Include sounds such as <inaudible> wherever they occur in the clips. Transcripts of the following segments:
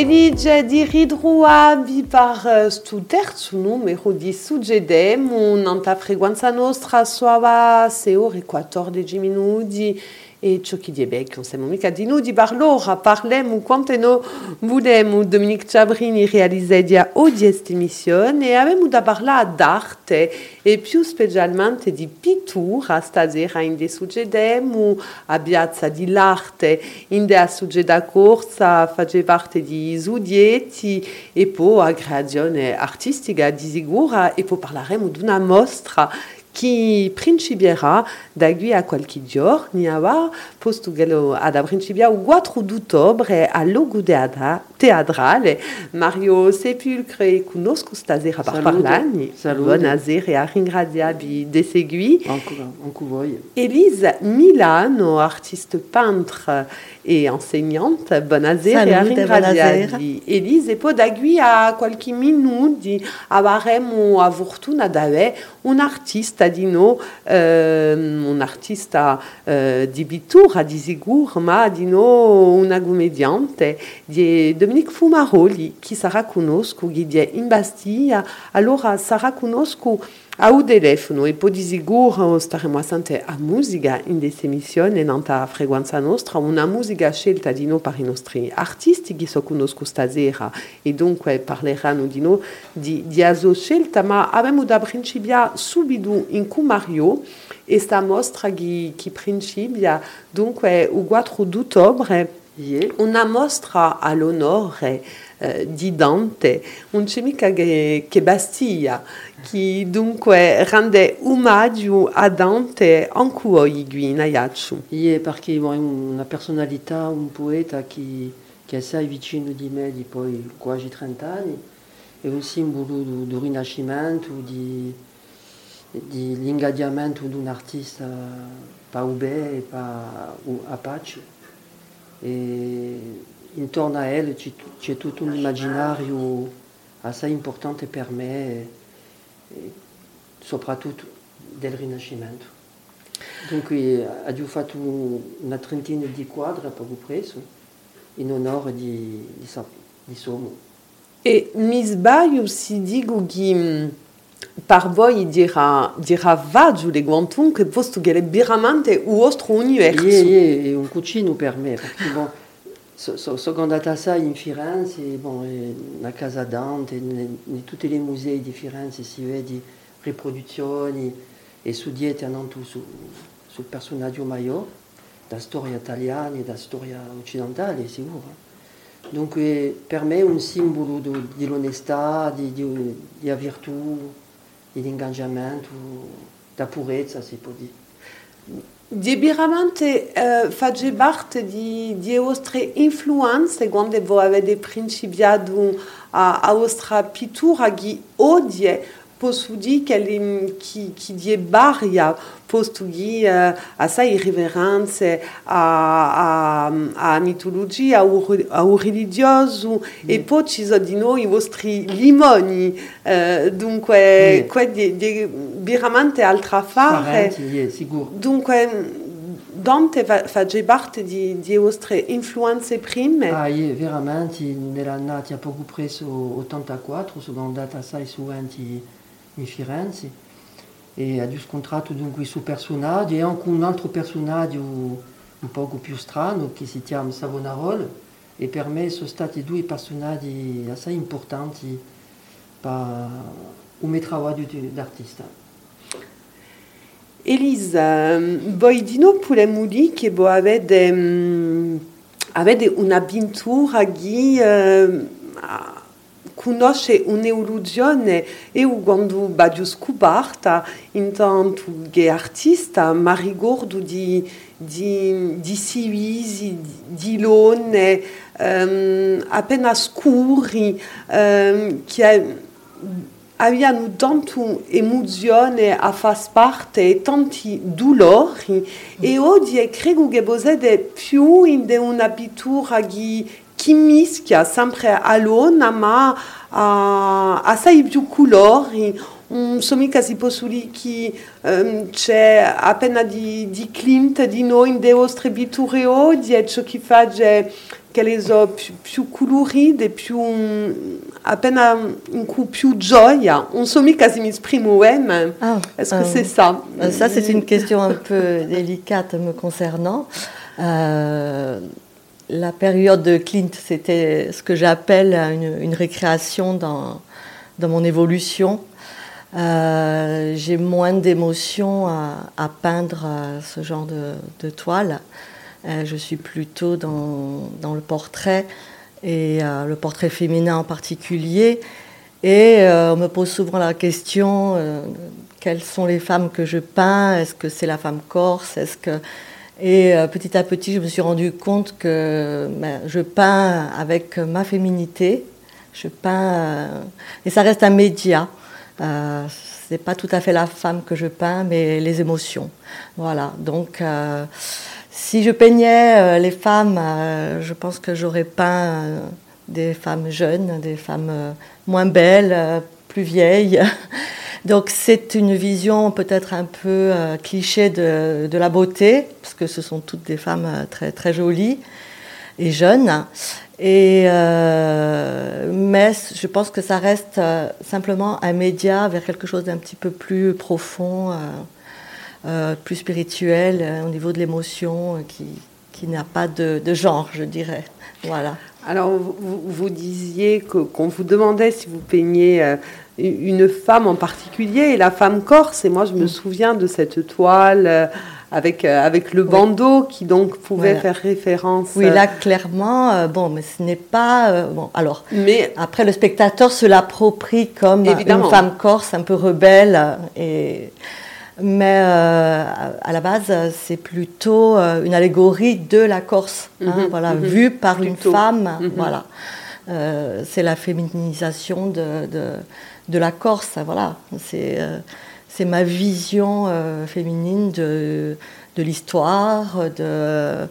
Felice di ridruavi par uh, stu terzo numero di Suggedemo, nanta frequenza nostra suava se ore 14 minuti e ciò che diebe che non siamo mica di noi di parlora, parlemo quanto Dominique Ciabrini e da parlare d'arte e più specialmente di in suggedemo a Piazza di l'Arte in de suggeda corsa faceva parte di Zudietti e poi a creazione artistica di di mostra qui principiera da qui a qualche giorno posto gelo ad principia il 4 d'ottobre a Logo Teatrale Mario Sepulcre conosco stasera per parlarne buonasera e a ringraziarvi di seguire anche voi Elise Milano artiste peintre e enseignante buonasera e a ringraziarvi Elise e poi da qui a qualche minuti avremo a fortuna d'avere un artista di no eh, un artista eh, di pittura di sicuro ma di no una Dominique Fumaroli che sarà conosco che è in Bastiglia allora sarà a un telefono e assente a in questa emissione nella frequenza nostra una musica scelta di noi per i nostri artisti che so conosco stasera. E dunque parleranno di noi di, di aso scelta ma abbiamo da principiare subito in Cumario questa mostra che, che principia dunque il 4 d'ottobre una mostra all'onore eh, di Dante, un mica che, che Bastiglia, che dunque rende omaggio a Dante anche oggi in Ayaccio. Sì, perché una personalità, un poeta che, che è assai vicino di me di poi quasi 30 anni, è un simbolo del rinascimento, di, di l'ingaggiamento di un artista pas ube e pas apache. E intorno a elle c'è tutto un immaginario assai importante per me, e soprattutto del Rinascimento. Dunque abbiamo fatto una trentina di quadri poco preso in onore di, di, di Somo. E mi sbaglio se dico che per voi dirà, dirà vaggio le guantun che è veramente il vostro universo. Sì, sì, è un cucino per me, perché bon, so, so, sono andata assai in Firenze, bon, na Casa Dante, in, in tutti i musei di Firenze si vede riproduzioni e studiate anche su, sul personaggio maggiore, da storia italiana e da storia occidentale, sicuro. Dunque per me è un simbolo di, l'onestà, di, di, di di ingaggiamento, da purezza si può dire. Di veramente uh, face parte di, di vostre influenze quando voi avete principiato a, a vostra pittura che posso dire che, che, che di varia posto che uh, assai riverenze a, a, a mitologia, a, a religioso mm. e poi ci sono di noi i vostri limoni uh, dunque mm. di, di, veramente altra fare dunque Dante fa, fa parte di, di vostre influenze prime? Ah, sì, veramente, nell'annata poco preso 84, sono andata assai sovente in Firenze e ho scontrato dunque su personaggio e anche un altro personaggio un poco più strano che si chiama Savonarola e per me sono stati due personaggi assai importanti per il mio lavoro d'artista. Elisa, voi di noi possiamo dire che voi avete, um, avete una pittura che uh, conosce un'evoluzione io quando ho scoperta intanto che artista mi ricordo di, di, di Sivisi, di Lone um, appena scuri um, che abbiano tanto emozione a far parte e tanti dolori. E oggi credo che voi siete più in una pittura che che mischia sempre a lona ma a, assai più colori non so mica si posso dire che um, c'è appena di, di Clint di noi in de vostre pitture oggi e ciò che fa che le so più, più colorite, più appena un coup più gioia. On so mica si mi esprimo même. Ah, Est-ce que euh, c'est ça? Euh, Ça, c'est une question un peu délicate me concernant. Euh, la période de Clint, c'était ce que j'appelle une, récréation dans, dans mon évolution. Euh, j'ai moins d'émotions à, à, peindre ce genre de, toile. Euh, je suis plutôt dans, dans le portrait et euh, le portrait féminin en particulier. Et on me pose souvent la question quelles sont les femmes que je peins? Est-ce que c'est la femme corse? Est-ce que et petit à petit, je me suis rendu compte que ben, je peins avec ma féminité. Je peins et ça reste un média. Euh, c'est pas tout à fait la femme que je peins, mais les émotions. Voilà. Donc, euh, si je peignais euh, les femmes, euh, je pense que j'aurais peint des femmes jeunes, des femmes moins belles, plus vieilles. <laughs> Donc, c'est une vision peut-être un peu cliché de, la beauté, parce que ce sont toutes des femmes très très jolies et jeunes. Et, euh, mais je pense que ça reste euh, simplement un média vers quelque chose d'un petit peu plus profond, euh, plus spirituel, au niveau de l'émotion, qui, qui n'a pas de, genre, je dirais. Voilà. Alors, vous disiez qu'on vous demandait si vous peignez une femme en particulier, et la femme corse, et moi je me mm. souviens de cette toile avec, euh, avec le bandeau qui donc pouvait faire référence. Oui, là euh, clairement, euh, bon, mais ce n'est pas. bon, alors, mais, après le spectateur se l'approprie comme une femme corse un peu rebelle. Et, mais à la base, c'est plutôt une allégorie de la Corse, hein, mhm, voilà, mhm. vue par une femme. Mhm. Voilà. c'est la féminisation de, de, de, la Corse, voilà. C'est c'est ma vision euh, féminine de, de l'histoire, de, euh,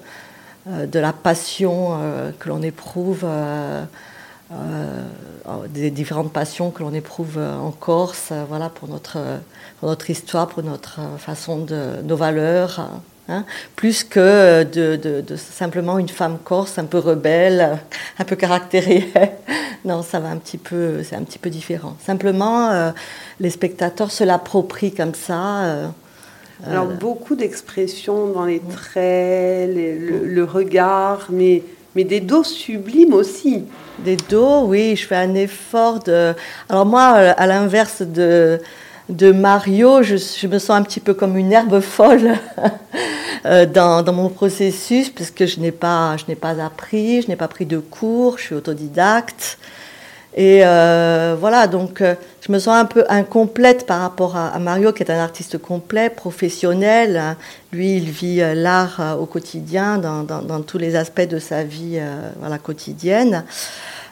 de la passion euh, que l'on éprouve, des différentes passions que l'on éprouve en Corse, voilà, pour notre, pour notre histoire, pour notre façon de nos valeurs. Hein, plus que de, de, simplement une femme corse un peu rebelle, <laughs> un peu caractérielle. Non, ça va un petit peu, c'est un petit peu différent. Simplement, euh, les spectateurs se l'approprient comme ça. Euh, Alors euh, beaucoup d'expressions dans les traits, le, regard, mais mais des dos sublimes aussi. Des dos, oui, je fais un effort de. Alors moi, à l'inverse de de Mario, je, me sens un petit peu comme une herbe folle <laughs> euh, dans, mon processus, puisque je n'ai pas, pas appris, je n'ai pas pris de cours, je suis autodidacte. Et euh, voilà, donc euh, je me sens un peu incomplète par rapport à, Mario, qui est un artiste complet, professionnel. Lui, il vit l'art au quotidien, dans, tous les aspects de sa vie quotidienne.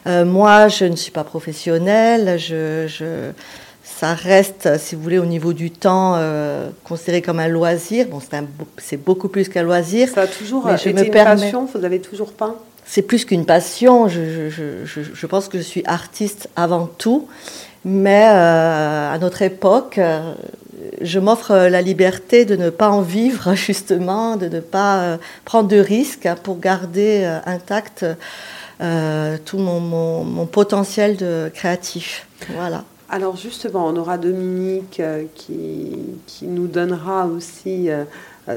moi, je ne suis pas professionnelle. Je ça reste, si vous voulez, au niveau du temps, euh, considéré comme un loisir. Bon, c'est beaucoup plus qu'un loisir. Ça a toujours été une passion, vous avez toujours peint? C'est plus qu'une passion. Je, je, je, je, pense que je suis artiste avant tout. Mais euh, à notre époque, euh, je m'offre la liberté de ne pas en vivre, <laughs> justement, de ne pas prendre de risques pour garder intact tout mon, mon, mon potentiel de créatif. Voilà. Alors justement, on aura Dominique euh, qui, qui, nous donnera aussi euh,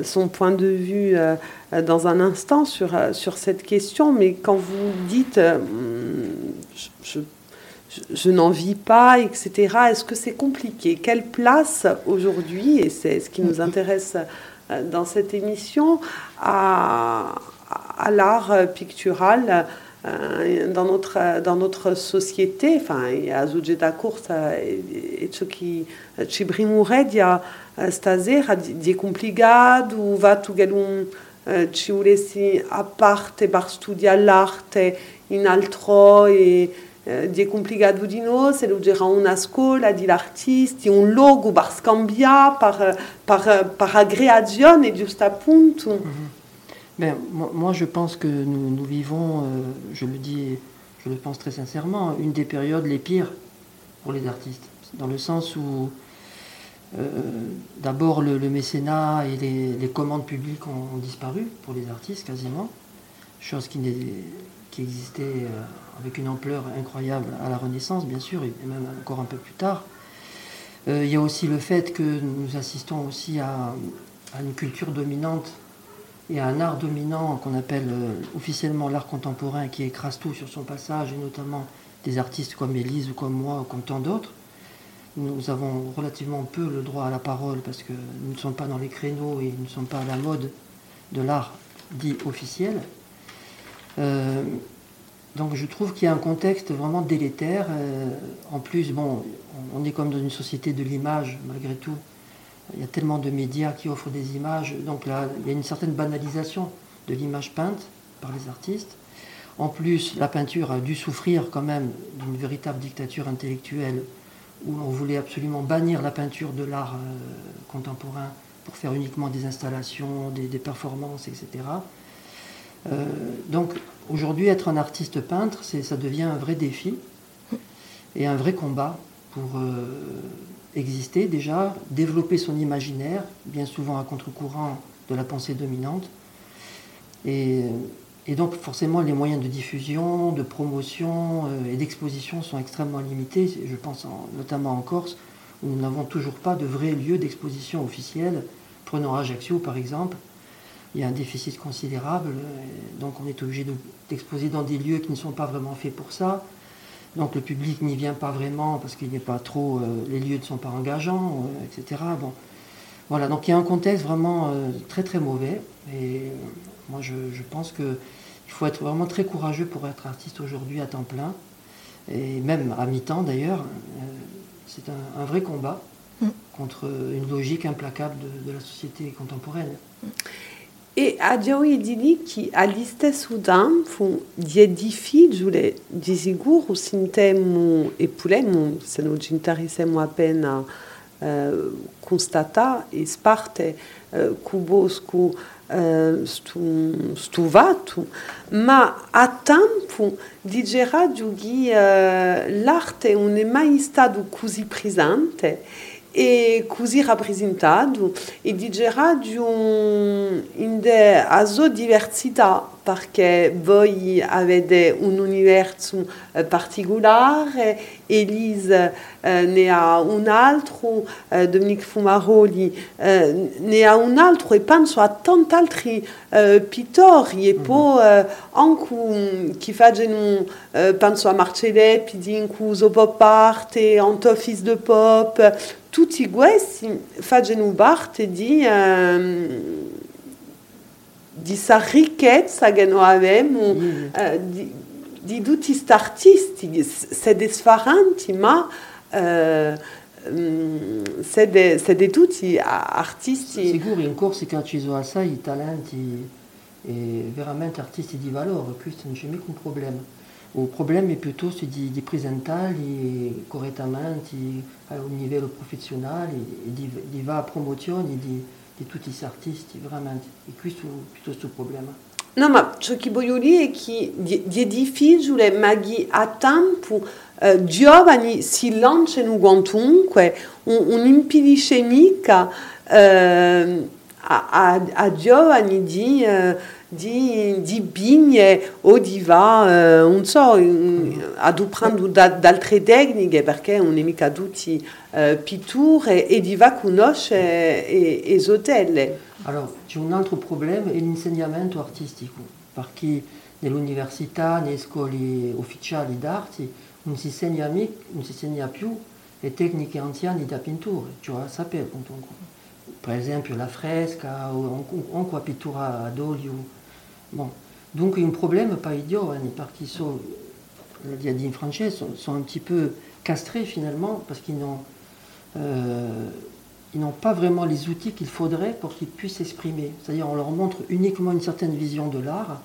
son point de vue euh, dans un instant sur, sur cette question, mais quand vous dites je, je, n'en vis pas, etc., est-ce que c'est compliqué? Quelle place aujourd'hui, et c'est ce qui nous intéresse dans cette émission, à, à l'art pictural? Dans notre, dans notre société, enfin, il y a Zujeta Curta e ciò che ci brimuredia stasera di complicato, va tu galun ci volessi a parte per studiare l'arte in altro e di complicato di noi, se lo gira una scuola di l'artista, un logo per scambiare, per, per, per aggregazione, giusto appunto. Mm. Ben, moi, je pense que nous, vivons, euh, je le dis, je le pense très sincèrement, une des périodes les pires pour les artistes. Dans le sens où, euh, d'abord, le, mécénat et les, commandes publiques ont, disparu pour les artistes quasiment, chose qui existait avec une ampleur incroyable à la Renaissance, bien sûr, et même encore un peu plus tard. il y a aussi le fait que nous assistons aussi à une culture dominante et à un art dominant qu'on appelle officiellement l'art contemporain qui écrase tout sur son passage, et notamment des artistes comme Élise ou comme moi ou comme tant d'autres. Nous avons relativement peu le droit à la parole parce que nous ne sommes pas dans les créneaux et nous ne sommes pas à la mode de l'art dit officiel. Euh, donc je trouve qu'il y a un contexte vraiment délétère. Euh, en plus, bon, on est comme dans une société de l'image malgré tout. Il y a tellement de médias qui offrent des images. Donc là, il y a une certaine banalisation de l'image peinte par les artistes. En plus, la peinture a dû souffrir quand même d'une véritable dictature intellectuelle où on voulait absolument bannir la peinture de l'art euh, contemporain pour faire uniquement des installations, des, performances, etc. Euh, donc aujourd'hui, être un artiste peintre, ça devient un vrai défi et un vrai combat pour euh, exister déjà, développer son imaginaire, bien souvent à contre-courant de la pensée dominante. Et donc forcément les moyens de diffusion, de promotion euh, et d'exposition sont extrêmement limités. Je pense notamment en Corse, où nous n'avons toujours pas de vrai lieu d'exposition officiel. Prenons Ajaccio par exemple, il y a un déficit considérable, donc on est obligé d'exposer dans des lieux qui ne sont pas vraiment faits pour ça. Donc le public n'y vient pas vraiment parce qu'il a pas trop, euh, les lieux ne sont pas engageants, euh, etc. Bon, voilà, donc il y a un contexte vraiment très très mauvais. Et moi, je, pense qu'il faut être vraiment très courageux pour être artiste aujourd'hui à temps plein, et même à mi-temps d'ailleurs. Euh, c'est un, vrai combat mm. contre une logique implacable de, la société contemporaine. E adiaui dili ki alistez udan fu die difficile di sicuro sintemu e pulemu se non ci interessemu appena uh, constata e sparte uh, cuboscu stuvato, ma a tempo di Gerardi uh, l'arte non è mai stato così presente e così rappresentato e di Gerardi in de a sua diversità perché voi avete un universo eh, particolare, Elise eh, ne ha un altro, eh, Dominique Fumaroli eh, ne ha un altro e penso a tanti altri eh, pittori e poi eh, anche chi eh, penso a Marcelletti, in cui uso pop art e Antofis de pop, tout igues fagen un bar te di euh, di sa riquèt sa gano avèm mm -hmm. euh, di, di tout ist artist se desfarant ma mm, euh, c'est des c'est des tout artistes c'est gour une course quand tu vois ça il talent et vraiment artiste et dit valeur plus je n'ai aucun problème Il problema è piuttosto di, di presentarli correttamente a un livello professionale e di, di va promozione di di tutti questi artisti, veramente. E questo è piuttosto il problema. No, ma ciò che voglio dire è che è difficile, ma a tempo eh, giovani si lanciano quantunque, un, un impedisce mica eh, a, a, a, giovani di... Eh, di, di bigne o di va, eh, non so, adoprando da, d'altre tecniche perché non è mica tutti eh, pitture e di va conoscere e, e Allora, c'è un altro problema, è l'insegnamento artistico, perché nell'università, nelle scuole ufficiali d'arte, non si insegna, non si insegna più le tecniche anziane da pittura, cioè sapere, per esempio la fresca o anche la pittura ad olio Bon. Donc, un problème pas idiot, hein, les partis sont, le diadine français, sont, un petit peu castrés finalement, parce qu'ils n'ont euh, n'ont pas vraiment les outils qu'il faudrait pour qu'ils puissent s'exprimer. C'est-à-dire, on leur montre uniquement une certaine vision de l'art,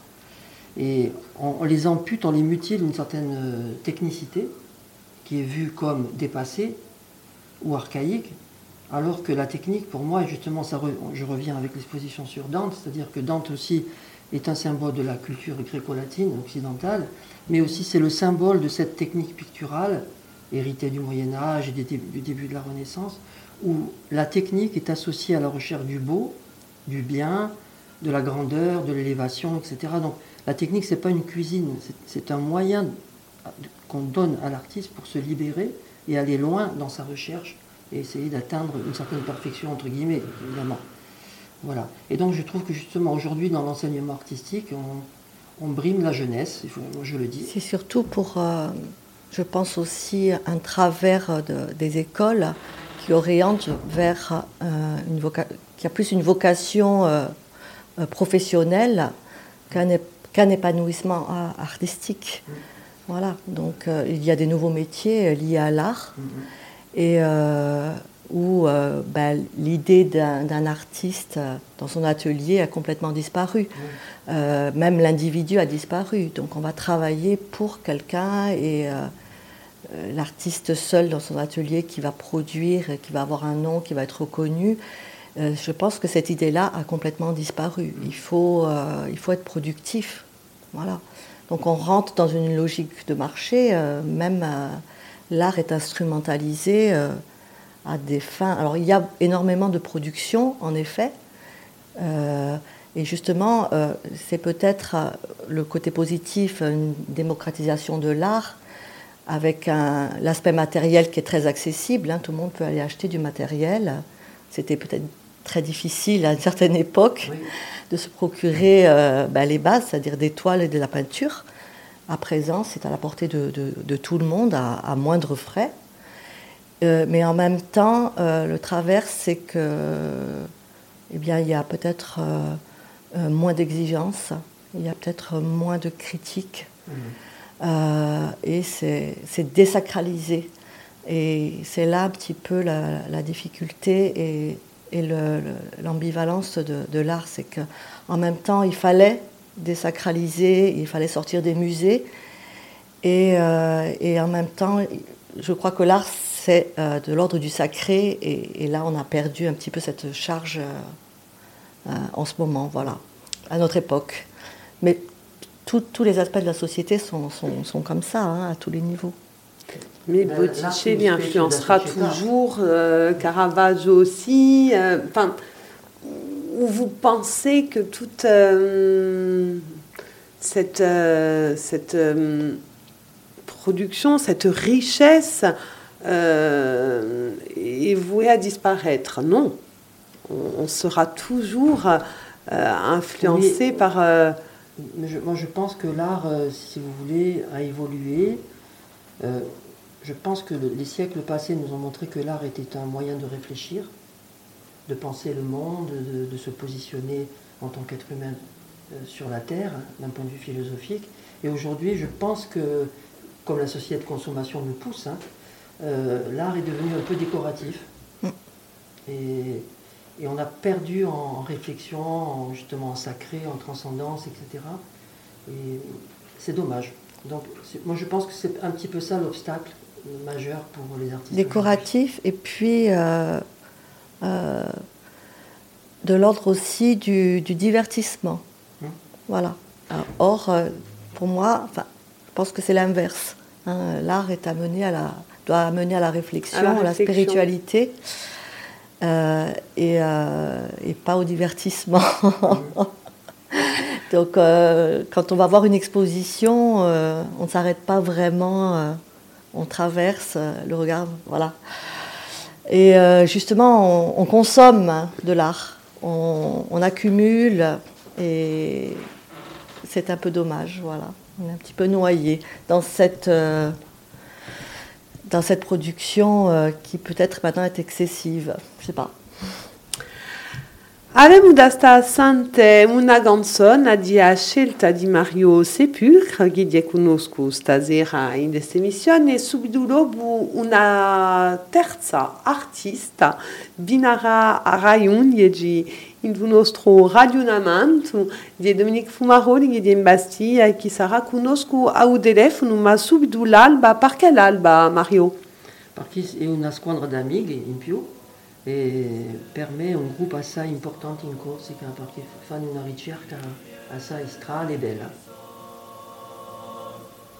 et on, les ampute, on les mutile d'une certaine euh, technicité, qui est vue comme dépassée ou archaïque, alors que la technique, pour moi, justement, je reviens avec l'exposition sur Dante, c'est-à-dire que Dante aussi est un symbole de la culture gréco-latine occidentale, mais aussi c'est le symbole de cette technique picturale héritée du Moyen Âge et du début de la Renaissance, où la technique est associée à la recherche du beau, du bien, de la grandeur, de l'élévation, etc. Donc La technique, c'est pas une cuisine, c'est un moyen qu'on donne à l'artiste pour se libérer et aller loin dans sa recherche et essayer d'atteindre une certaine perfection, entre guillemets, évidemment. Voilà. Et donc je trouve que justement aujourd'hui dans l'enseignement artistique, on, brime la jeunesse, je le dis. C'est surtout pour, euh, je pense aussi, un travers des écoles qui orientent vers euh, une qui a plus une vocation euh, professionnelle qu'un épanouissement artistique. Mm. Voilà, donc il y a des nouveaux métiers liés à l'art. Mm-hmm. Et où euh, ben, l'idée d'un artiste dans son atelier a complètement disparu. Euh, même l'individu a disparu. Donc on va travailler pour quelqu'un et euh, l'artiste seul dans son atelier qui va produire, qui va avoir un nom, qui va être reconnu. je pense que cette idée-là a complètement disparu. Il faut, il faut être productif. Voilà. Donc on rentre dans une logique de marché. même l'art est instrumentalisé à des fins. Alors il y a énormément de production, en effet. Euh, et justement, euh, c'est peut-être euh, le côté positif, une démocratisation de l'art, avec l'aspect matériel qui est très accessible. Hein. tout le monde peut aller acheter du matériel. C'était peut-être très difficile à une certaine époque de se procurer ben, les bases, c'est-à-dire des toiles et de la peinture. À présent, c'est à la portée de, tout le monde à moindre frais. Euh, mais en même temps, euh, le travers, c'est que, eh bien, il y a peut-être euh, moins d'exigences, il y a peut-être moins de critiques, mmh. et c'est désacralisé. Et c'est là un petit peu la, difficulté et, et l'ambivalence de, de l'art, c'est qu'en même temps, il fallait désacraliser, il fallait sortir des musées, et, et en même temps, je crois que l'art, c'est euh, de l'ordre du sacré, et, là, on a perdu un petit peu cette charge euh, euh, en ce moment, voilà, à notre époque. Mais tous les aspects de la société sont, sont, comme ça, hein, à tous les niveaux. Mais Botticelli influencera toujours, Caravaggio aussi. Enfin, où vous pensez que toute cette, cette production, cette richesse euh, est voué à disparaître. Non, on, sera toujours euh, influencé par... Euh, moi, je pense que l'art, si vous voulez, a évolué. je pense que les siècles passés nous ont montré que l'art était un moyen de réfléchir, de penser le monde, de, se positionner en tant qu'être humain sur la Terre, d'un point de vue philosophique. Et aujourd'hui, je pense que, comme la société de consommation nous pousse, hein, euh, l'art est devenu un peu décoratif. Mm. Et, on a perdu en, réflexion, justement en sacré, en transcendance, etc. Et c'est dommage. Donc moi je pense que c'est un petit peu ça l'obstacle majeur pour les artistes. Décoratif et puis euh, euh, de l'ordre aussi du, divertissement. Mm. Voilà. or, pour moi, je pense que c'est l'inverse. Hein. L'art est amené à la, doit amener à la réflexion, à la, spiritualité, euh, euh, et, pas au divertissement. <laughs> Donc, euh, quand on va voir une exposition, on ne s'arrête pas vraiment, on traverse le regard, voilà. Et justement, on, consomme de l'art, on, on, accumule, et c'est un peu dommage, voilà. On est un petit peu noyé dans cette dans cette production euh, qui peut-être maintenant est excessive. Je sais pas. Avem sante una canzone di a scelta di Mario Sepulcre, che di conosco stasera in questa emissione, subito dopo una terza artista, Binara Rayun, di il nostro ragionamento di Dominique Fumaroli è in Bastia e che sarà conosco a telefono, ma subito l'alba, perché l'alba Mario? Perché è una squadra d'amici in più e per me è un gruppo assai importante in Corsica perché fanno una ricerca assai strana e bella.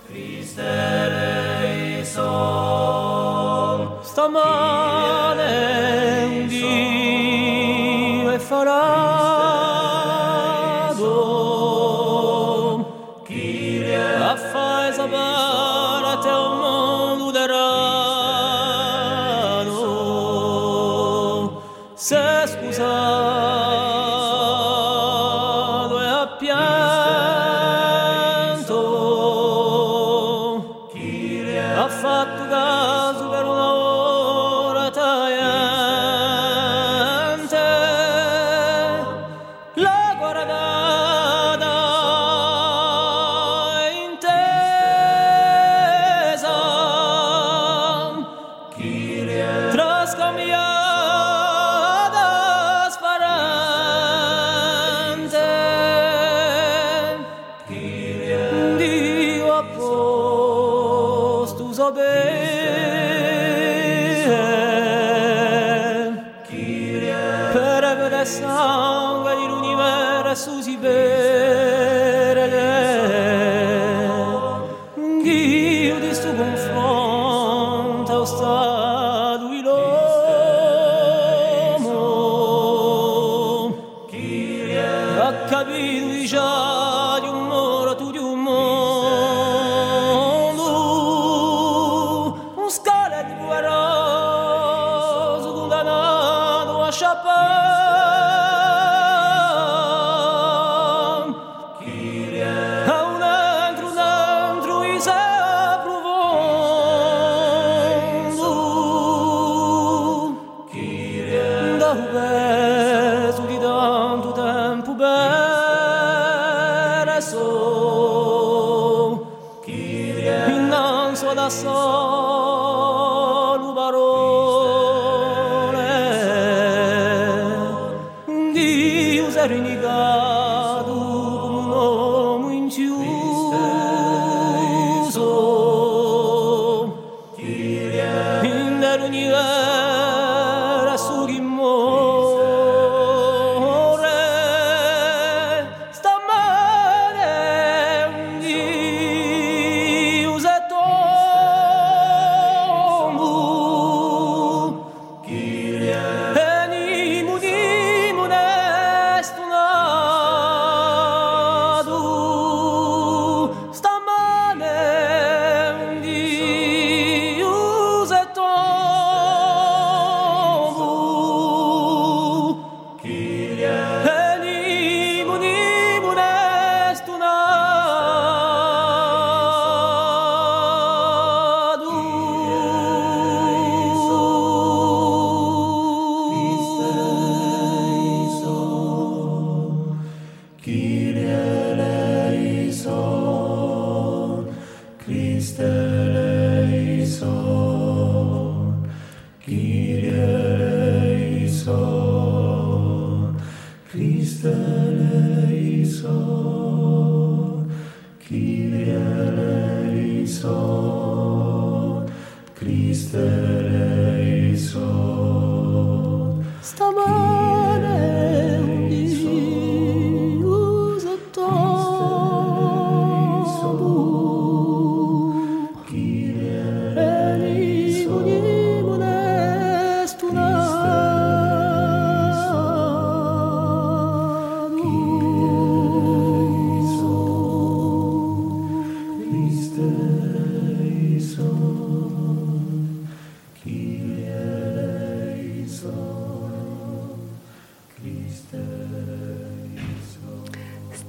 Christere son stamane un Dio e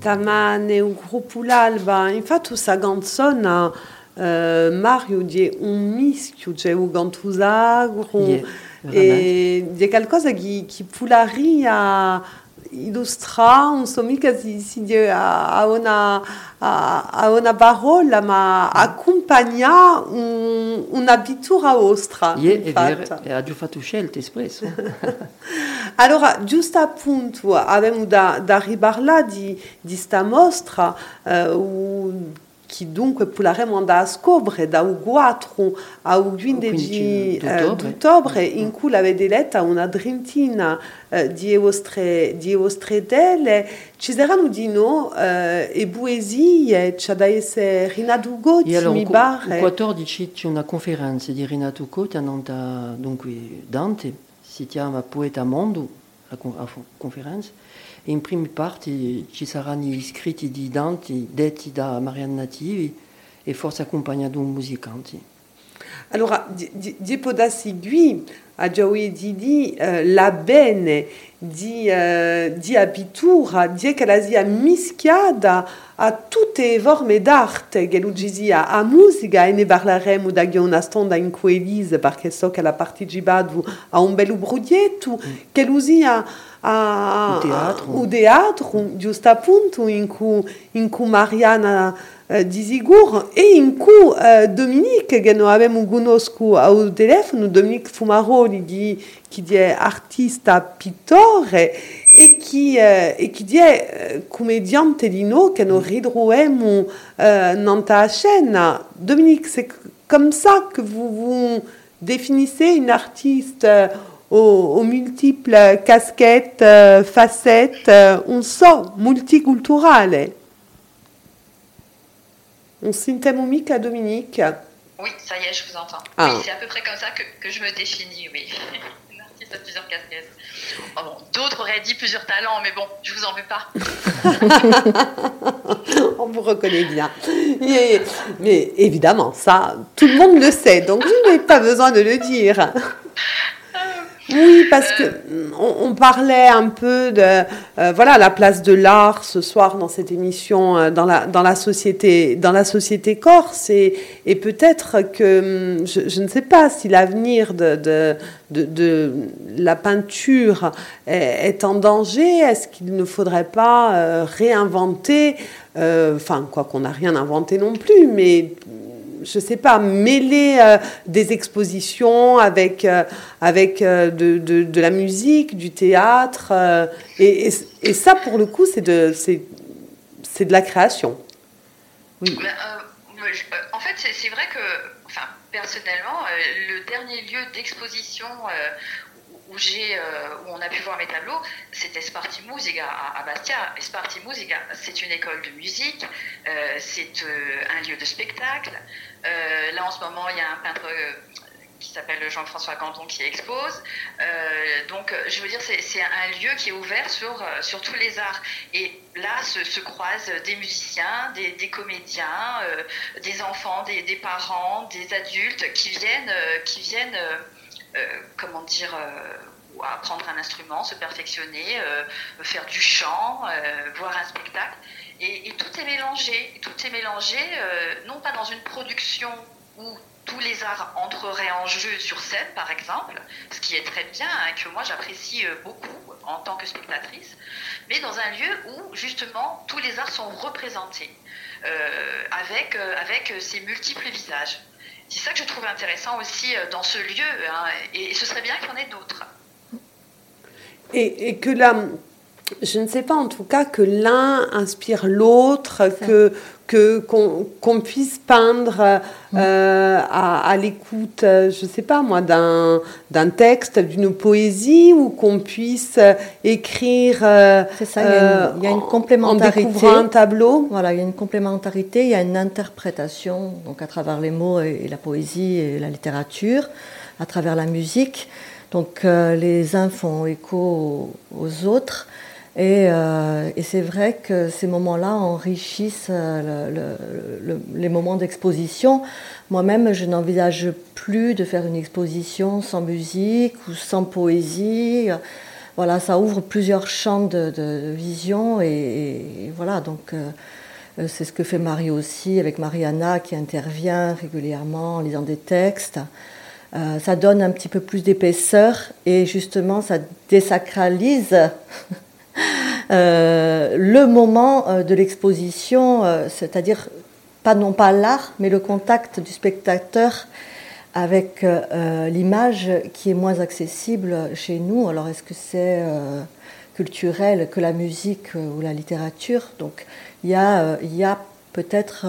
Tamane o grupo l'alba, infatti sa canzone uh, Mario di un mischio, c'è un gantuzagro, yeah, e di qualcosa che, che pularia illustra, insomma, che si, si a, a, una, a, a una parola, ma accompagna un, una pittura ostra. Yeah, è vero, ha già fatto scelte espresso. <laughs> allora, giusto appunto, abbiamo da, da là di, di sta mostra, uh, che dunque pularemo da scoprire da un 4 a un 15 d'ottobre, in cui avete letto una drintina uh, di vostre, di vostre tele. Ci saranno di noi uh, e poesie, c'è da essere Renato Gotti, allora, mi pare. Il 14 c'è una conferenza di Renato Gotti, dunque Dante, si chiama Poeta Mondo, la conferenza. In prima parte ci saranno iscritti di Dante detti da Marianne Nativi e forse accompagnati da un musicante. Allora, di, di poda seguire a Joey Didi uh, la bene di, uh, di abitura, di mischiata a tutte forme d'arte che a, a musica e ne parleremo da una stonda in cui Elise perché so che la partecipato a un mm. che a, o teatro, giusto appunto in cui, in cui Mariana uh, di sicuro e in cui uh, Dominique che noi abbiamo conosciuto al telefono Dominique Fumaroli di, che è artista pittore e che, uh, e che è commediante di noi che noi ritroviamo uh, scène Dominique c'est comme ça que vous vous définissez une artiste aux, multiples casquettes, euh, facettes, euh, on sent multiculturel. On s'intermomik à Dominique. Oui, ça y est, je vous entends. Ah. Oui, c'est à peu près comme ça que, que je me définis, oui. <laughs> Une artiste à plusieurs casquettes. Oh bon, D'autres auraient dit plusieurs talents, mais bon, je vous en veux pas. <laughs> On vous reconnaît bien. mais évidemment, ça, tout le monde le sait, donc je n'ai pas besoin de le dire. Oui, parce que on, parlait un peu de euh, voilà la place de l'art ce soir dans cette émission euh, dans la dans la société dans la société corse et, et peut-être que hum, je, ne sais pas si l'avenir de de, de, la peinture est, en danger. Est-ce qu'il ne faudrait pas euh, réinventer enfin quoi qu'on n'a rien inventé non plus, mais je sais pas, mêler euh, des expositions avec, euh, avec euh, de, de, de, la musique, du théâtre. Et, et, ça, pour le coup, c'est de, c'est, de la création. Oui. Ben, en fait, c'est, vrai que, enfin, personnellement, le dernier lieu d'exposition où, j'ai, où on a pu voir mes tableaux, c'était Sparti Musica à, Bastia. Sparti Musica, c'est une école de musique, c'est un lieu de spectacle. Euh, là, en ce moment, il y a un peintre euh, qui s'appelle Jean-François Canton qui expose. Euh, donc, je veux dire, c'est un lieu qui est ouvert sur, tous les arts. Et là se, croisent des musiciens, des, comédiens, des enfants, des, parents, des adultes qui viennent comment dire, apprendre un instrument, se perfectionner, faire du chant, voir un spectacle. Et, tout est mélangé. Tout est mélangé, euh, non pas dans une production où tous les arts entreraient en jeu sur scène, par exemple, ce qui est très bien, hein, que moi j'apprécie euh, beaucoup en tant que spectatrice, mais dans un lieu où justement tous les arts sont représentés euh, avec ces multiples visages. C'est ça que je trouve intéressant aussi dans ce lieu, hein, et, ce serait bien qu'il y en ait d'autres. Et, et, que la, je ne sais pas en tout cas que l'un inspire l'autre, que que qu'on puisse peindre euh, à, l'écoute, je ne sais pas moi, d'un d'un texte, d'une poésie, ou qu'on puisse écrire. Euh, C'est ça. Il y, a une, complémentarité. En découvrant un tableau. Voilà, il y a une complémentarité, il y a une interprétation, donc à travers les mots et, la poésie et la littérature, à travers la musique. Donc euh, les uns font écho aux autres. Euh, et, c'est vrai que ces moments-là enrichissent euh, les moments d'exposition. Moi-même, je n'envisage plus de faire une exposition sans musique ou sans poésie. Voilà, ça ouvre plusieurs champs de, vision et, voilà, donc euh, c'est ce que fait Marie aussi avec Mariana qui intervient régulièrement en lisant des textes. ça donne un petit peu plus d'épaisseur et justement ça désacralise le moment euh, de l'exposition, euh, c'est-à-dire pas non pas l'art, mais le contact du spectateur avec l'image qui est moins accessible chez nous. Alors est-ce que c'est culturel que la musique ou la littérature? Donc il y a peut-être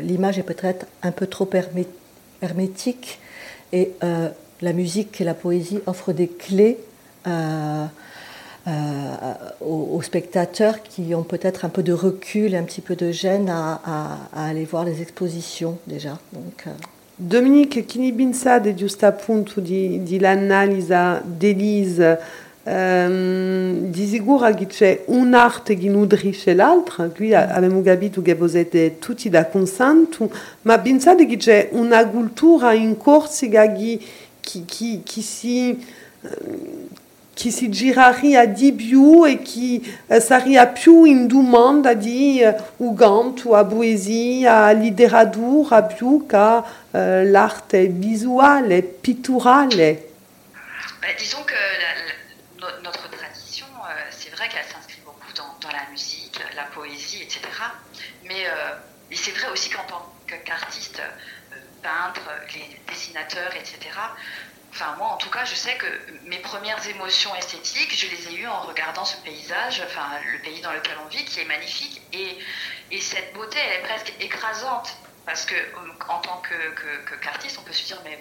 l'image est peut-être un peu trop hermétique et la musique et la poésie offrent des clés euh, aux, spectateurs qui ont peut-être un peu de recul, un petit peu de gêne à, aller voir les expositions déjà. Donc, euh. Dominique, quindi pensate giusto appunto di, di l'analisi d'Elise Um, disigura che c'è un'arte che nutrisce l'altra, qui abbiamo capito che siete tutti da consanto, ma pensate che c'è una cultura in Corsica che, che, che, che si... che si giraria di più e che uh, sarebbe più in domanda di uh, o canto, a poesia, a letteratura più che uh, l'arte visuale, pitturale. Bah, disons que notre tradition, euh, c'est vrai qu'elle s'inscrit beaucoup dans, dans, la musique, la poésie, etc. Mais euh, c'est vrai aussi qu'en tant qu'artiste, euh, peintre, les dessinateurs, etc., enfin moi en tout cas, je sais que mes premières émotions esthétiques, je les ai eues en regardant ce paysage, enfin le pays dans lequel on vit, qui est magnifique, et, et cette beauté, elle est presque écrasante, parce que en tant qu'artiste, que, que, on peut se dire mais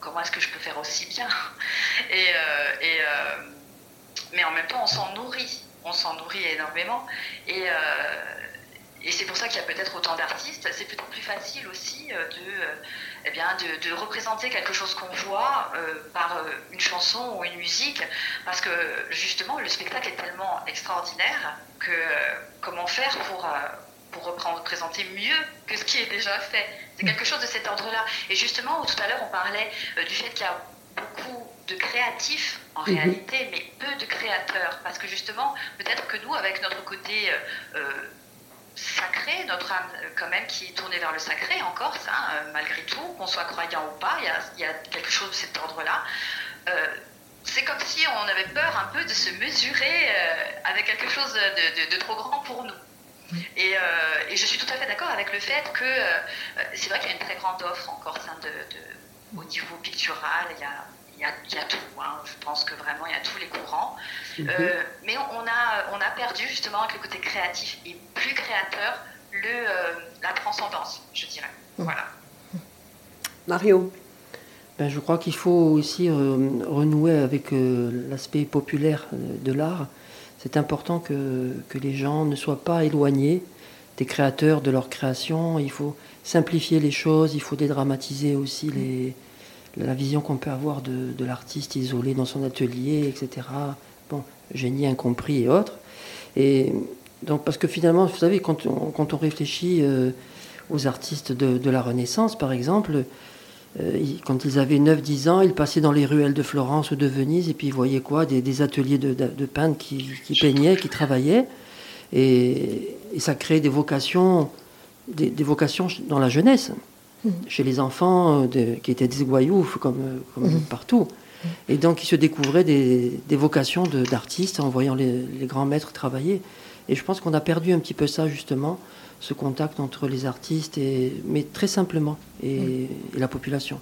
comment est-ce que je peux faire aussi bien? <laughs> Et, euh, et euh, mais en même temps, on s'en nourrit, on s'en nourrit énormément, et et c'est pour ça qu'il y a peut-être autant d'artistes. C'est peut-être plus facile aussi de, eh bien, de, de, représenter quelque chose qu'on voit euh, par une chanson ou une musique, parce que justement, le spectacle est tellement extraordinaire que comment faire pour, pour représenter mieux que ce qui est déjà fait? C'est quelque chose de cet ordre-là. Et justement, tout à l'heure, on parlait du fait qu'il y a beaucoup de créatifs en mmh. réalité, mais peu de créateurs, parce que justement, peut-être que nous, avec notre côté euh, sacré, notre âme quand même qui est tournée vers le sacré en Corse, hein, euh, malgré tout, qu'on soit croyant ou pas, il y a, quelque chose de cet ordre-là. Euh, c'est comme si on avait peur un peu de se mesurer euh, avec quelque chose de, trop grand pour nous. Et, euh, je suis tout à fait d'accord avec le fait que euh, c'est vrai qu'il y a une très grande offre en Corse hein, au niveau pictural, il y, a, il y a, tout. Hein. Je pense que vraiment, il y a tous les courants. -hmm. euh, mais on a, on a perdu justement avec le côté créatif et plus créateur le, euh, la transcendance, je dirais. Mm. Voilà. Mario ben, Je crois qu'il faut aussi euh, renouer avec euh, l'aspect populaire de l'art. C'est important que, que, les gens ne soient pas éloignés des créateurs, de leur création. Il faut simplifier les choses, il faut dédramatiser aussi les la vision qu'on peut avoir de, de l'artiste isolé dans son atelier, etc. Bon, génie incompris et autres. Et donc, parce que finalement, vous savez, quand on, quand on réfléchit euh, aux artistes de, de, la Renaissance, par exemple, euh, quand ils avaient 9-10 ans, ils passaient dans les ruelles de Florence ou de Venise et puis ils voyaient quoi? Des, des, ateliers de, de, de peintres qui, qui, peignaient, qui travaillaient. Et, et, ça crée des vocations, des, des vocations dans la jeunesse chez les enfants euh, de, qui étaient des goyoufs comme, euh, comme mmh. partout. Et donc ils se découvraient des, des vocations d'artistes en voyant les, les, grands maîtres travailler. Et je pense qu'on a perdu un petit peu ça justement, ce contact entre les artistes, et, mais très simplement, et, mmh. et la population.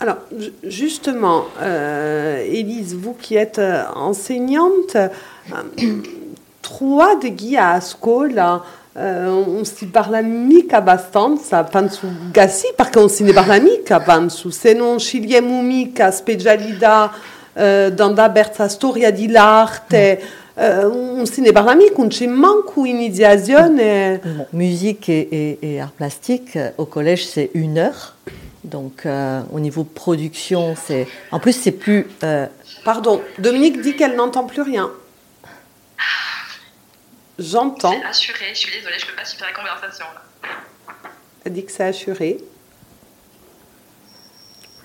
Alors, justement, euh, Élise, vous qui êtes enseignante, euh, <clears throat> trois de guides à scuola Uh, non si parla mica abbastanza, penso gassi, perché non se ne parla mica, penso. Se non scegliamo mica specialità verso la storia dell'arte, uh, non se ne parla mica, non c'è manco iniziazione. Bon, musique et, et, et, art plastique, au collège, c'est une heure. Donc, euh, au niveau production, c'est... En plus, c'est plus... Euh... Pardon, Dominique dit qu'elle n'entend plus rien. J'entends. C'est assuré, je suis désolée, je ne peux pas suivre la conversation. Là. Elle dit que c'est assuré.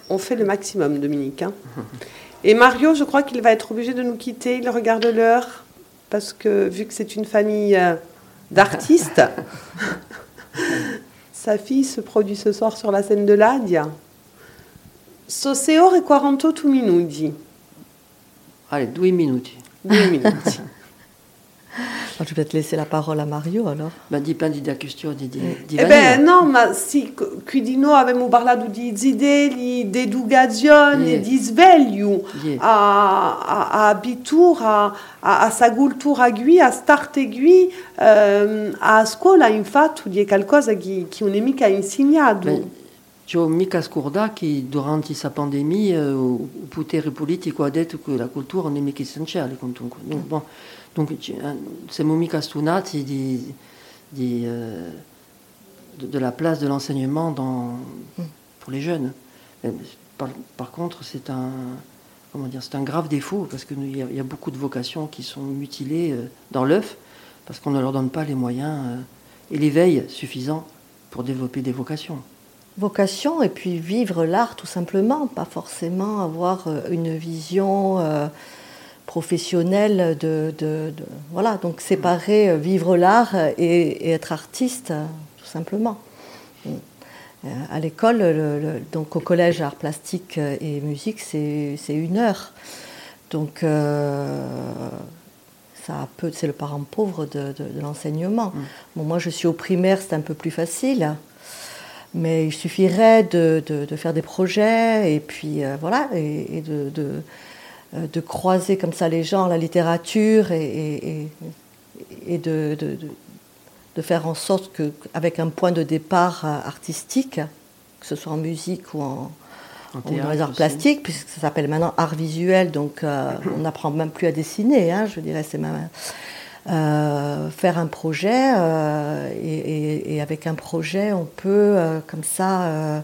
On fait le maximum, Dominique. Hein. <laughs> Et Mario, je crois qu'il va être obligé de nous quitter. Il regarde l'heure, parce que vu que c'est une famille euh, d'artistes, <laughs> sa fille se produit ce soir sur la scène de l'Adia. Soseo e 48 minuti. Allez, due minuti. Due minuti. <laughs> Je vais te laisser la parole a Mario allora. Ma dipende da questione di, di Eh beh, no, ma sì, qui di noi abbiamo parlato di zideli, di educazione, yeah. di sveglio yeah. a, a, a abitura, a, a sa cultura qui, a starte qui, ehm, a scuola infatti di qualcosa che, che non è mica insegnato. Beh. Io mica scordare che durante questa pandemia eh, il potere politico ha detto che la cultura non è mica essenziale. Comunque. Bon, Donc, siamo mica stunati di, di, euh, de, de, la place de l'enseignement dans, pour les jeunes. Par, par contre, c'est un, comment dire, c'est un grave défaut parce qu'il y, y, a beaucoup de vocations qui sont mutilées dans l'œuf parce qu'on ne leur donne pas les moyens et l'éveil suffisant pour développer des vocations. Vocation et puis vivre l'art tout simplement, pas forcément avoir une vision professionnelle de, de, voilà donc séparer vivre l'art et, être artiste tout simplement. À l'école, donc au collège art plastique et musique, c'est une heure. Donc ça c'est le parent pauvre de, l'enseignement. Mm. Bon, moi, je suis au primaire, c'est un peu plus facile. Mais il suffirait de, faire des projets et puis voilà, et, de, de, croiser comme ça les gens, la littérature et, et de, de, faire en sorte qu'avec un point de départ artistique, que ce soit en musique ou en, dans les arts plastiques, puisque ça s'appelle maintenant art visuel, donc euh, <coughs> on n'apprend même plus à dessiner, hein, je dirais, c'est même euh, faire un projet, euh, et, avec un projet, on peut comme ça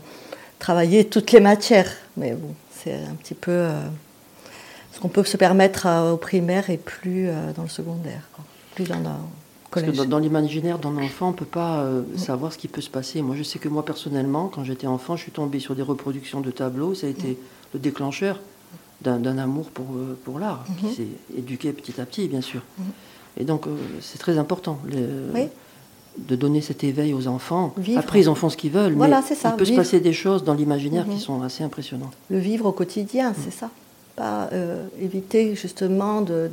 travailler toutes les matières. Mais bon, c'est un petit peu ce qu'on peut se permettre au primaire et plus dans le secondaire, plus dans, parce que dans, l'imaginaire d'un enfant, on ne peut pas euh, savoir ce qui peut se passer. Moi, je sais que moi, personnellement, quand j'étais enfant, je suis tombée sur des reproductions de tableaux. Ça a été le déclencheur d'un amour pour, euh, pour l'art, qui mhm. s'est éduqué petit à petit, bien sûr. Mhm. Et donc, euh, c'est très important de donner cet éveil aux enfants. Après, ils en font ce qu'ils veulent, voilà, mais ça. il peut se passer des choses dans l'imaginaire qui mhm. sont assez impressionnantes. Le vivre au quotidien, c'est ça. Pas éviter justement de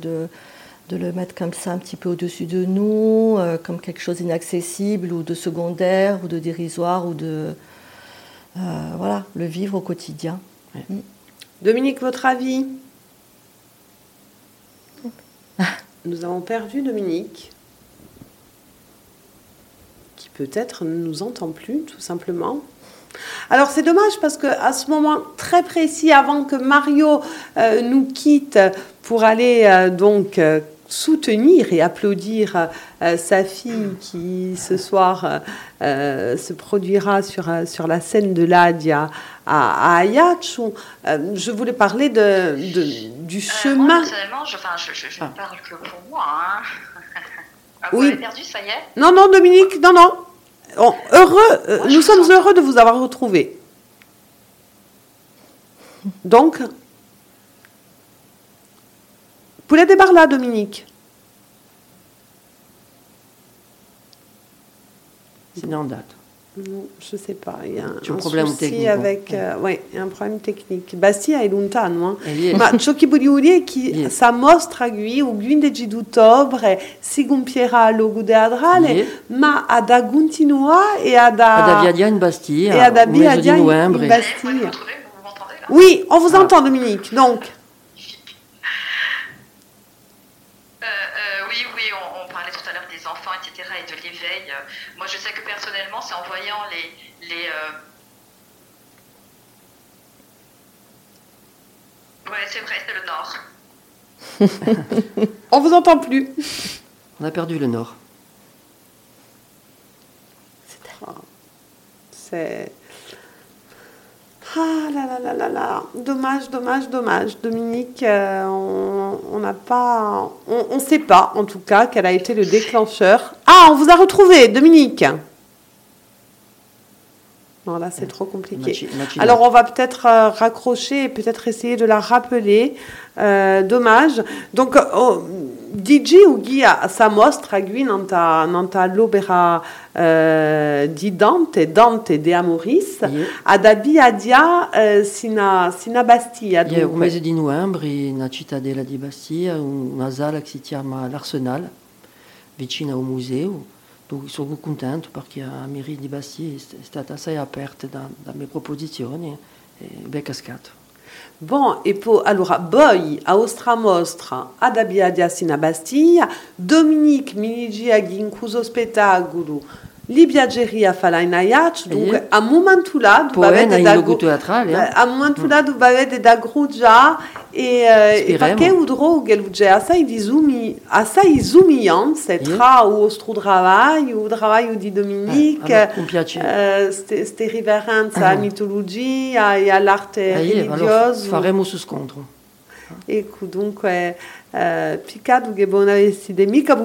de le mettre comme ça un petit peu au-dessus de nous, euh, comme quelque chose d'inaccessible ou de secondaire ou de dérisoire ou de... Euh, voilà, le vivre au quotidien. Mm. Dominique, votre avis? <laughs> Nous avons perdu Dominique, qui peut-être ne nous entend plus, tout simplement. Alors c'est dommage parce que à ce moment très précis, avant que Mario euh, nous quitte pour aller donc soutenir et applaudir euh, sa fille qui ce soir euh, se produira sur, euh, sur la scène de l'Adia à, à je voulais parler de, du chemin. Moi, personnellement, je, enfin, je, je, ne ah. parle que pour moi. Hein. <laughs> Ah, vous oui. avez perdu, ça y est? Non, non, Dominique, non, non. Heureux, nous sommes heureux de vous avoir retrouvé. Donc, Poulet des là, Dominique. C'est en date. Je sais pas. Il y a un, un problème souci avec. Euh, oui, il y a un problème technique. Bastia è lontano. Eh? Ma ciò che voglio dire è che sa mostra qui, il 15 d'ottobre, si compierà al logo teatrale, ma ad a continua e ad a... Ad avviadia in Bastia, e ad in Bastia. Oui, on vous ah. entend, Dominique. Donc... Moi, je sais que personnellement, c'est en voyant les. les euh, Ouais, c'est vrai, c'est le Nord. <laughs> On vous entend plus. On a perdu le Nord. C'est. Ah là là là là là, dommage, dommage, dommage. Dominique, euh, on n'a pas, on ne sait pas en tout cas quel a été le déclencheur. Ah, on vous a retrouvé, Dominique. Non, là, c'est trop compliqué. Alors, on va peut-être euh, raccrocher et peut-être essayer de la rappeler. Euh, dommage. Donc, oh, DJ Ugi a sa mostra qui nanta, l'opera uh, di Dante, Dante de Amoris, yeah. ad Abiadia uh, sina, sina Bastia. Yeah, un mese di novembre, in cittadella di Bastia, una sala che si chiama l'Arsenal, vicino al museo. Donc, sono molto contento perché la mairie di Bastia è stata assai aperta da, da mie proposizioni e ben cascato. Bon, e poi allora Boy a Ostra Mostra ad Dominique Minigi a Gincuso Spettacolo Donc a du bavete da a momentul là du bavete da grugia e e perché udro geluge assai disumi assai zumiant tra o ostro travail o travail di Dominique eh, ste, ste riverenza alla mitologia e all'arte religiosa faremo su scontro Ecco, dunque, piccato che buona vestire, mica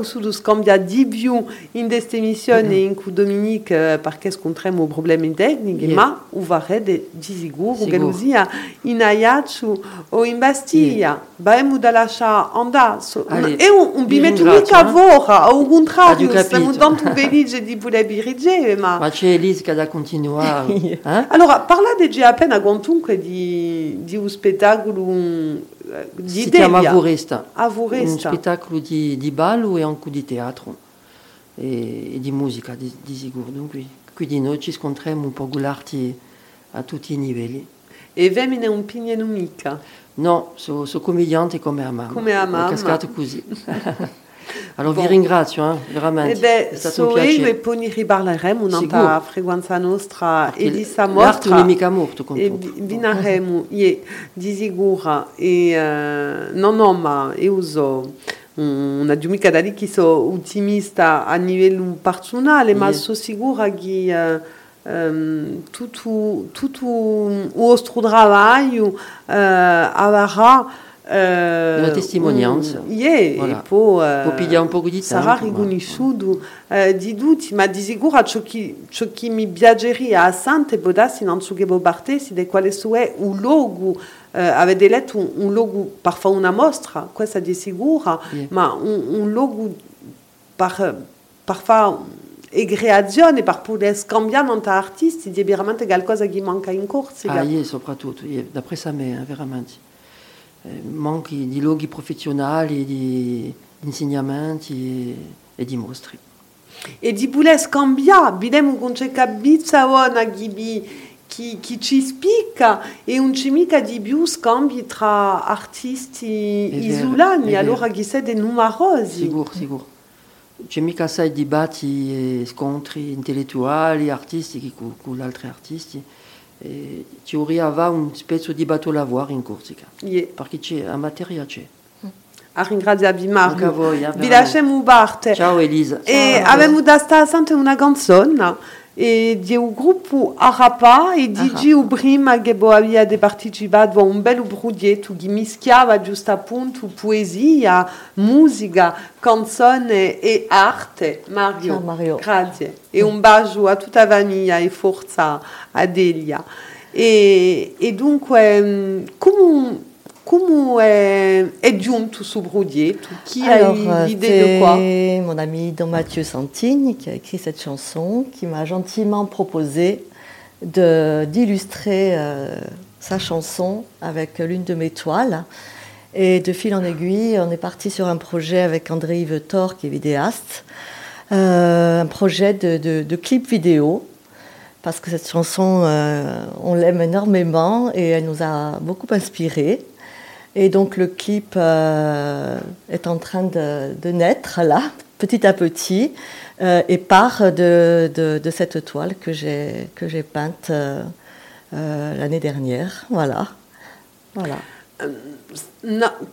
più in queste missioni mm-hmm. in cui Dominique, eh, perché scontriamo problemi tecnici, yeah. ma uvarede di sicuro che non sia in o in Bastiglia. Yeah. Baemo da. So, e un, un bimetto mica vora, o un contrario, stiamo tanto felici di poter dirigere, ma... Ma c'è da continuare. <laughs> eh? Allora, appena quantunque di, di un spettacolo di Avuresta. Avuresta. Un spettacolo di, di ballo e anche di teatro e, e di musica di, di sicuro. Dunque, quindi noi ci scontriamo un po' con l'arte a tutti i livelli. E femmine un mica? No, sono so commediante come a mamma. Come a mamma. cascato così. <laughs> Allora bon. vi ringrazio, eh, veramente. E beh, so e poi riparleremo frequenza nostra e di sta mostra. non è mica morto con E vinaremo, e di sicuro, e uh, no, no, ma io so una giumica da lì che sono ottimista a livello personale, yeah. ma sono sicura che uh, um, tutto, tutto il vostro lavoro uh, avrà Uh, una testimonianza. Yeah, voilà. e poi pigliare un po' di tempo. Sarà riconosciuto di tutti, ma di sicuro ciò che, ciò che mi a Sante non so che di quale è un logo. Uh, avete letto un, un fare una mostra, questa di sicuro, yeah. ma un, un per, per fare e per poter scambiare tra artisti veramente qualcosa che manca in corso. Ah, yeah, soprattutto, yeah. d'après ça, mais veramente. Eh, manca di luoghi professionali, di insegnamenti e, e di mostri. E di voler scambiare, vediamo con c'è capizza una che, che ci spiega e non c'è mica di più scambi tra artisti isolani, allora che siete numerosi. Sicuro, sicuro. C'è mica assai dibattiti e scontri intellettuali, artistici con, con altri artisti. Ci avrà un pezzo di in Corsica, yeah. perché c'è, la materia c'è. Vi lasciamo parte. Ciao Elisa. E da stare una canzone e di un gruppo Arapa e di Gio prima che aveva partecipato a un bel progetto che mischiava giusto appunto poesia, musica, canzone e arte. Mario, Ciao Mario. grazie. E un bacio a tutta la famiglia e forza a Delia. E, e dunque, come Comment est, est giunto ce Qui a eu l'idée de quoi? mon ami Don Mathieu Santini qui a écrit cette chanson, qui m'a gentiment proposé d'illustrer euh, sa chanson avec l'une de mes toiles. Et de fil en aiguille, on est parti sur un projet avec André-Yves Thor, qui est vidéaste, euh, un projet de, clip vidéo, parce que cette chanson, euh, on l'aime énormément et elle nous a beaucoup inspirés. Et donc le clip euh, est en train de, naître là, petit à petit, euh, et part de, de, cette toile que j'ai peinte euh, l'année dernière. Voilà. voilà. Euh,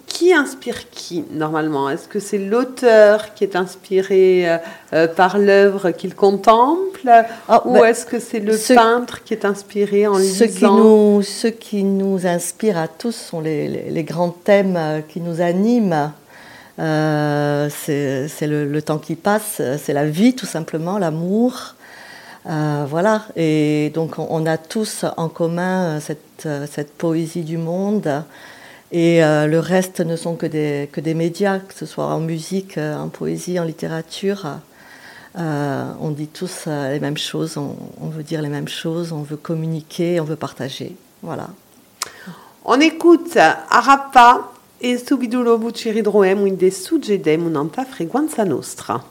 qui inspire qui normalement? Est-ce que c'est l'auteur qui est inspiré euh, euh, par l'œuvre qu'il contemple? Ah, Ou ben, est-ce que c'est le peintre qui est inspiré en ce lisant? qui nous, Ce qui nous inspire à tous sont les, grands thèmes qui nous animent. c'est le, temps qui passe, c'est la vie tout simplement, l'amour. voilà, et donc on, a tous en commun cette, cette poésie du monde et euh, le reste ne sont que des, que des médias, que ce soit en musique, euh, en poésie, en littérature. Euh, on dit tous les mêmes choses, on, veut dire les mêmes choses, on veut communiquer, on veut partager. Voilà. On écoute Arapa et subito dopo ci ridroemo in de suggedemo un'altra frequenza nostra.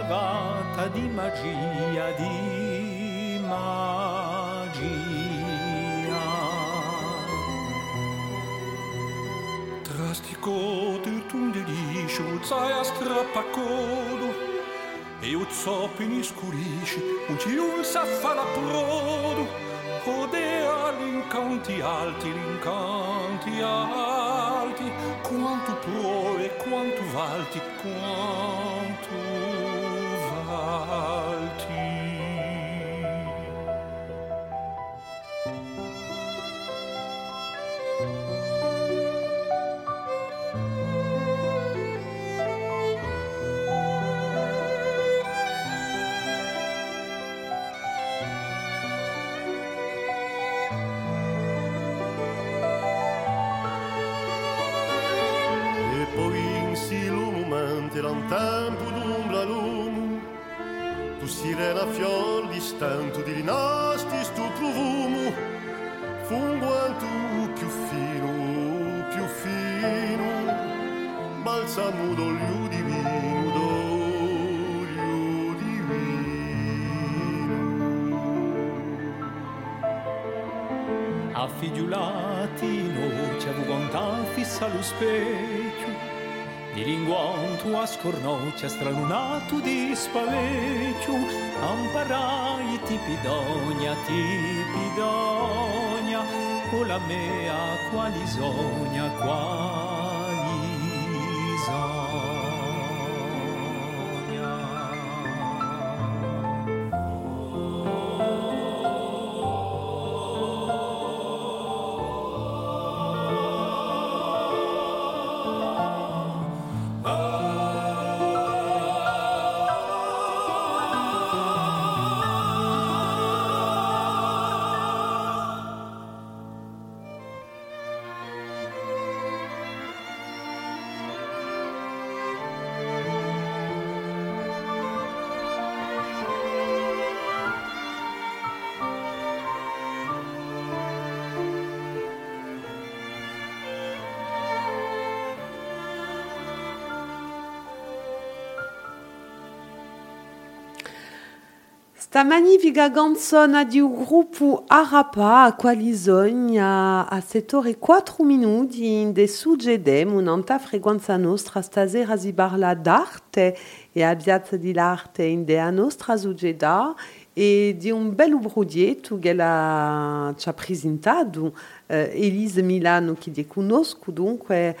Vata di magia di magia. Trastico tu de liscio zaia strappacodo e o zoppini scurisci, un ciul sa fa la prodo, odea l'incanti alti, l'incanti alti, quanto pro e quanto valti, quanto sirena fior distanto di rinasti stu provumo fungo tu più fino più fino balsamo d'olio divino d'olio divino affigiulati noi ci avevamo fissa lo specchio di lingua tua oas stralunato di dispaveciu Amparai tipidonia, tipidonia O la mea qualisonia, qua. Sta magnifica canzone di un gruppo Arapa a qualisogna a settore 4 minuti de suggedem un'anta frequenza nostra stasera si d'arte e a di l'Arte in dea nostra suggeda e di un bel ubrudietto che la ci ha eh, Elise Milano che ti conosco dunque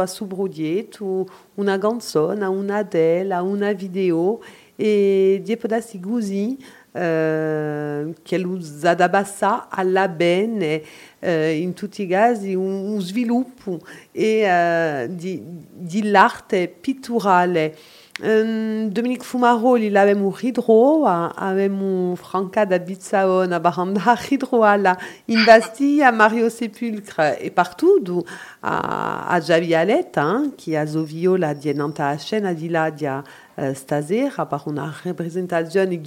a subrudietto una canzone, una della, una video e die podassi guzi uh, che lo zadabassa alla bene uh, in tutti i casi un, un sviluppo. E uh, di, di l'arte pitturale. Dominique Fumaro il avem ridro, avem Franca da Bitsaon, a baranda <laughs> ridro ala in Bastille, à Mario Sepulcre et partout, à, à Javialet, hein, qui a zovio la dienanta a scena di là uh, stasera par una representazione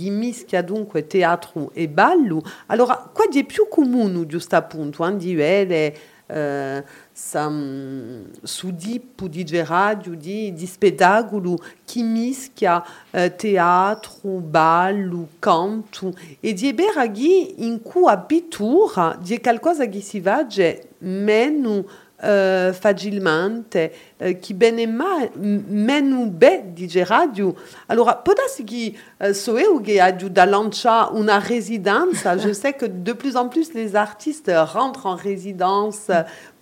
a dunque teatro e ballo. Allora, qua di più comune, giusto appunto, hein, di vele, uh, sam sudi pudi radio di di spettacolo chi mischia eh, teatro, ballo, canto e di beraghi in cui abitura di qualcosa che si vage meno uh, facilmente, uh, chi bene ma, meno be di radio. Allora, può darsi che uh, so io che una residenza. Je <laughs> sais que de plus en plus les artistes rentrent en résidence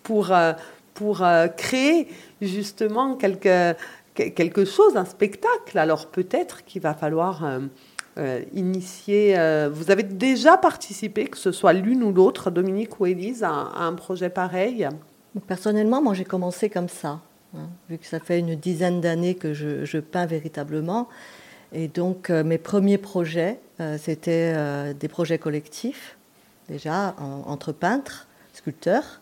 pour, euh, pour euh, créer justement quelque, quelque chose, un spectacle. Alors peut-être qu'il va falloir euh, initier. vous avez déjà participé, que ce soit l'une ou l'autre, Dominique ou Élise, à, un projet pareil? Personnellement, moi j'ai commencé comme ça, hein, vu que ça fait une dizaine d'années que je, peins véritablement. Et donc mes premiers projets, c'était des projets collectifs, déjà entre peintres, sculpteurs.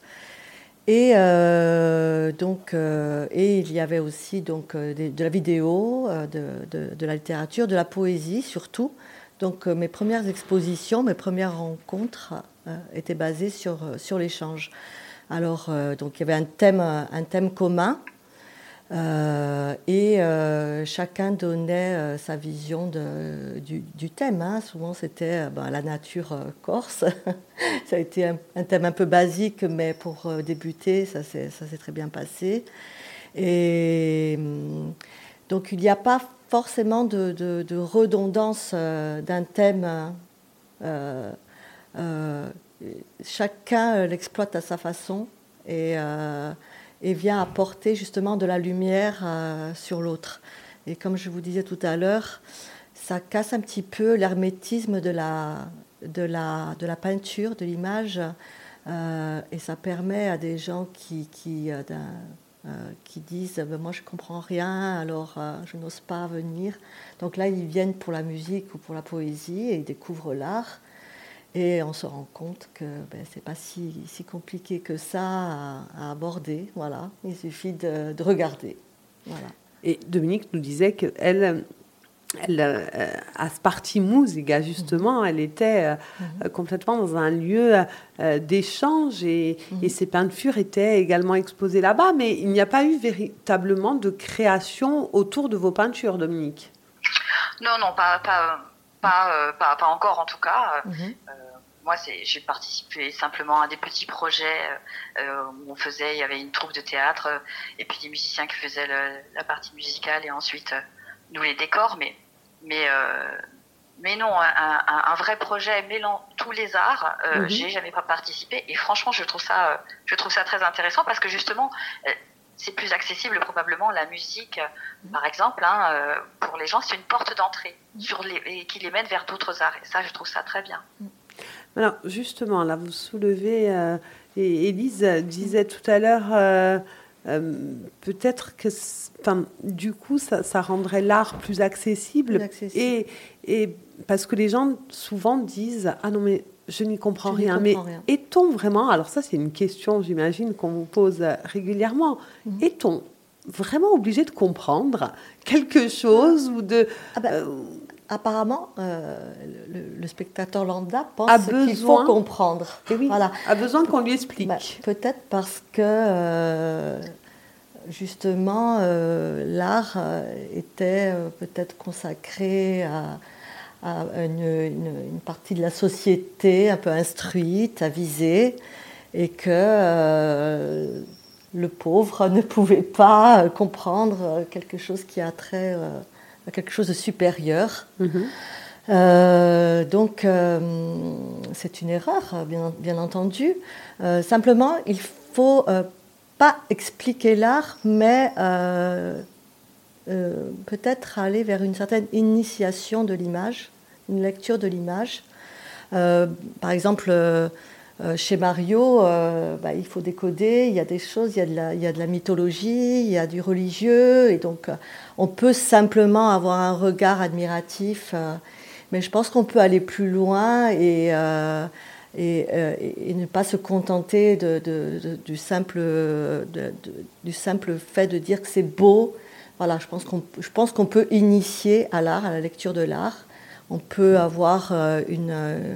Et euh, donc, euh, et il y avait aussi donc euh, de, la vidéo, de, la littérature, de la poésie surtout. Donc, mes premières expositions, mes premières rencontres étaient basées sur l'échange. Alors, donc il y avait un thème un thème commun euh, et euh, chacun donnait euh, sa vision du, thème. Hein. Souvent, c'était ben, la nature corse. <laughs> ça a été un, thème un peu basique, mais pour débuter, ça s'est très bien passé. Et hum, donc, il n'y a pas forcément de, de redondance d'un thème. Chacun l'exploite à sa façon. Et et vient apporter justement de la lumière euh, sur l'autre. Et comme je vous disais tout à l'heure, ça casse un petit peu l'hermétisme de la, de, la, de la peinture, de l'image, euh, et ça permet à des gens qui, qui, euh, qui disent ben, Moi je comprends rien, alors je n'ose pas venir. Donc là, ils viennent pour la musique ou pour la poésie et ils découvrent l'art. Et on se rend compte que ben, ce n'est pas si, si, compliqué que ça à, aborder. Voilà. Il suffit de, regarder. Voilà. Et Dominique nous disait qu'elle, elle, euh, à Sparti Musica, justement, elle était euh, mhm. complètement dans un lieu euh, d'échange et, mhm. et, ses peintures étaient également exposées là-bas. Mais il n'y a pas eu véritablement de création autour de vos peintures, Dominique? Non, non, pas, pas, pas, pas, pas, encore en tout cas. Mhm moi, j'ai participé simplement à des petits projets euh, où on faisait, il y avait une troupe de théâtre euh, et puis des musiciens qui faisaient la partie musicale et ensuite euh, nous les décors, mais mais mais non, un, vrai projet mêlant tous les arts, mhm. j'ai jamais pas participé et franchement, je trouve ça, je trouve ça très intéressant parce que justement, c'est plus accessible probablement la musique, mhm. par exemple, hein, pour les gens, c'est une porte d'entrée mhm. sur les, qui les mène vers d'autres arts et ça, je trouve ça très bien. Alors, justement, là, vous soulevez, euh, et Élise disait tout à l'heure, euh, euh, peut-être que, du coup, ça, rendrait l'art plus accessible. Et, et parce que les gens souvent disent, ah non, mais je n'y comprends rien. mais est-on vraiment, alors ça c'est une question, j'imagine, qu'on vous pose régulièrement, mhm. est-on vraiment obligé de comprendre quelque chose ou de... Ah ben, apparemment, euh, le, spectateur lambda pense qu'il faut comprendre. Et oui, voilà. a besoin qu'on lui explique. Bah, peut-être parce que, euh, justement, euh, l'art était peut-être consacré à, une, partie de la société un peu instruite, avisée, et que le pauvre ne pouvait pas comprendre quelque chose qui a trait quelque chose de supérieur. Mhm. Euh, donc, euh, c'est une erreur, bien, bien entendu. Euh, simplement, il faut pas expliquer l'art, mais peut-être aller vers une certaine initiation de l'image, une lecture de l'image. par exemple, chez Mario, bah, il faut décoder, il y a des choses, il y a, de la, mythologie, il y a du religieux, et donc on peut simplement avoir un regard admiratif, mais je pense qu'on peut aller plus loin et euh, ne pas se contenter du simple fait de dire que c'est beau. Voilà, je pense qu'on, je pense qu'on peut initier à l'art, à la lecture de l'art. On peut avoir euh, une, euh,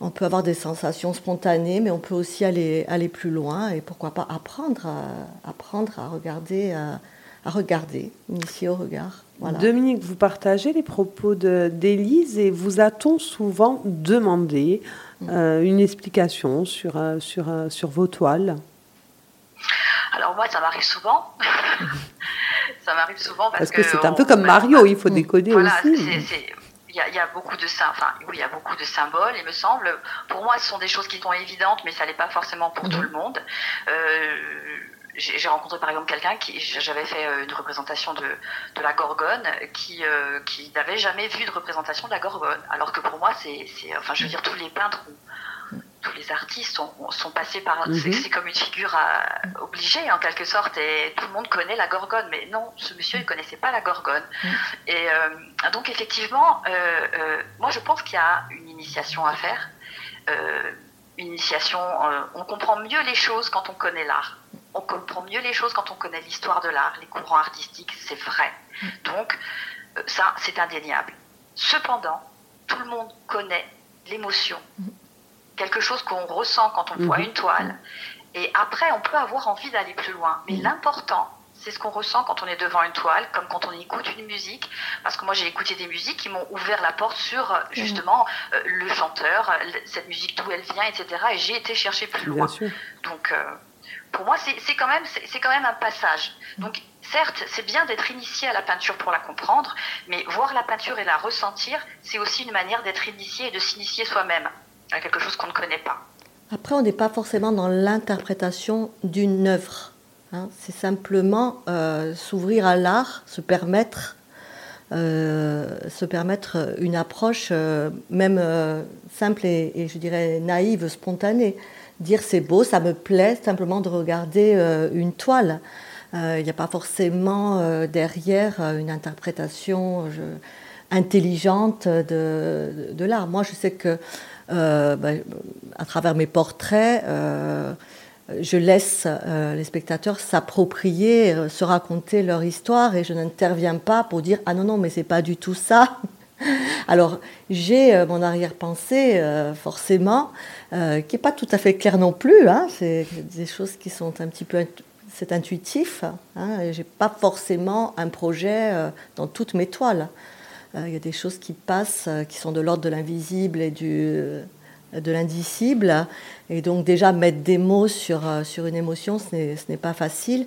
on peut avoir des sensations spontanées, mais on peut aussi aller, aller plus loin et pourquoi pas apprendre à, apprendre à regarder, à, regarder, initier au regard. Voilà. Dominique, vous partagez les propos d'Élise et vous a-t-on souvent demandé euh, une explication sur, sur, sur vos toiles? Alors moi, ça m'arrive souvent. <laughs> ça m'arrive souvent parce, que, c'est un peu comme Mario, il faut décoder aussi. Il y, a, il y, a beaucoup de enfin, oui, il y a beaucoup de symboles, il me semble. Pour moi, ce sont des choses qui sont évidentes, mais ça n'est pas forcément pour tout le monde. Euh, j'ai rencontré par exemple quelqu'un qui j'avais fait euh, une représentation de, de la Gorgone qui euh, qui n'avait jamais vu de représentation de la Gorgone alors que pour moi c'est enfin je veux dire tous les peintres tous les artistes sont, sont passés par mhm. c'est comme une figure à, obligée en quelque sorte et tout le monde connaît la Gorgone mais non ce monsieur il connaissait pas la Gorgone mhm. et euh, donc effectivement moi je pense qu'il y a une initiation à faire une initiation on comprend mieux les choses quand on connaît l'art on comprend mieux les choses quand on connaît l'histoire de l'art, les courants artistiques, c'est vrai. Donc, euh, ça, c'est indéniable. Cependant, tout le monde connaît l'émotion, quelque chose qu'on ressent quand on voit mhm. une toile. Et après, on peut avoir envie d'aller plus loin. Mais mhm. l'important, c'est ce qu'on ressent quand on est devant une toile, comme quand on écoute une musique. Parce que moi, j'ai écouté des musiques qui m'ont ouvert la porte sur euh, justement euh, le chanteur, cette musique d'où elle vient, etc. Et j'ai été chercher plus loin. Donc, pour moi, c'est quand, même, quand même un passage. Donc, certes, c'est bien d'être initié à la peinture pour la comprendre, mais voir la peinture et la ressentir, c'est aussi une manière d'être initié et de s'initier soi-même à quelque chose qu'on ne connaît pas. Après, on n'est pas forcément dans l'interprétation d'une œuvre. Hein. C'est simplement euh, s'ouvrir à l'art, se permettre, euh, se permettre une approche euh, même simple et, je dirais naïve, spontanée dire c'est beau, ça me plaît simplement de regarder une toile. Il n'y a pas forcément derrière une interprétation intelligente de, l'art. Moi, je sais que ben, à travers mes portraits, je laisse les spectateurs s'approprier, se raconter leur histoire et je n'interviens pas pour dire ah non non mais c'est pas du tout ça. <laughs> Alors, j'ai euh, mon arrière-pensée, euh, forcément, euh, qui n'est pas tout à fait claire non plus. Hein. C'est des choses qui sont un petit peu. C'est intuitif. Hein. Je n'ai pas forcément un projet dans toutes mes toiles. Il y a des choses qui passent, qui sont de l'ordre de l'invisible et du, de l'indicible. Et donc, déjà, mettre des mots sur, sur une émotion, ce n'est pas facile.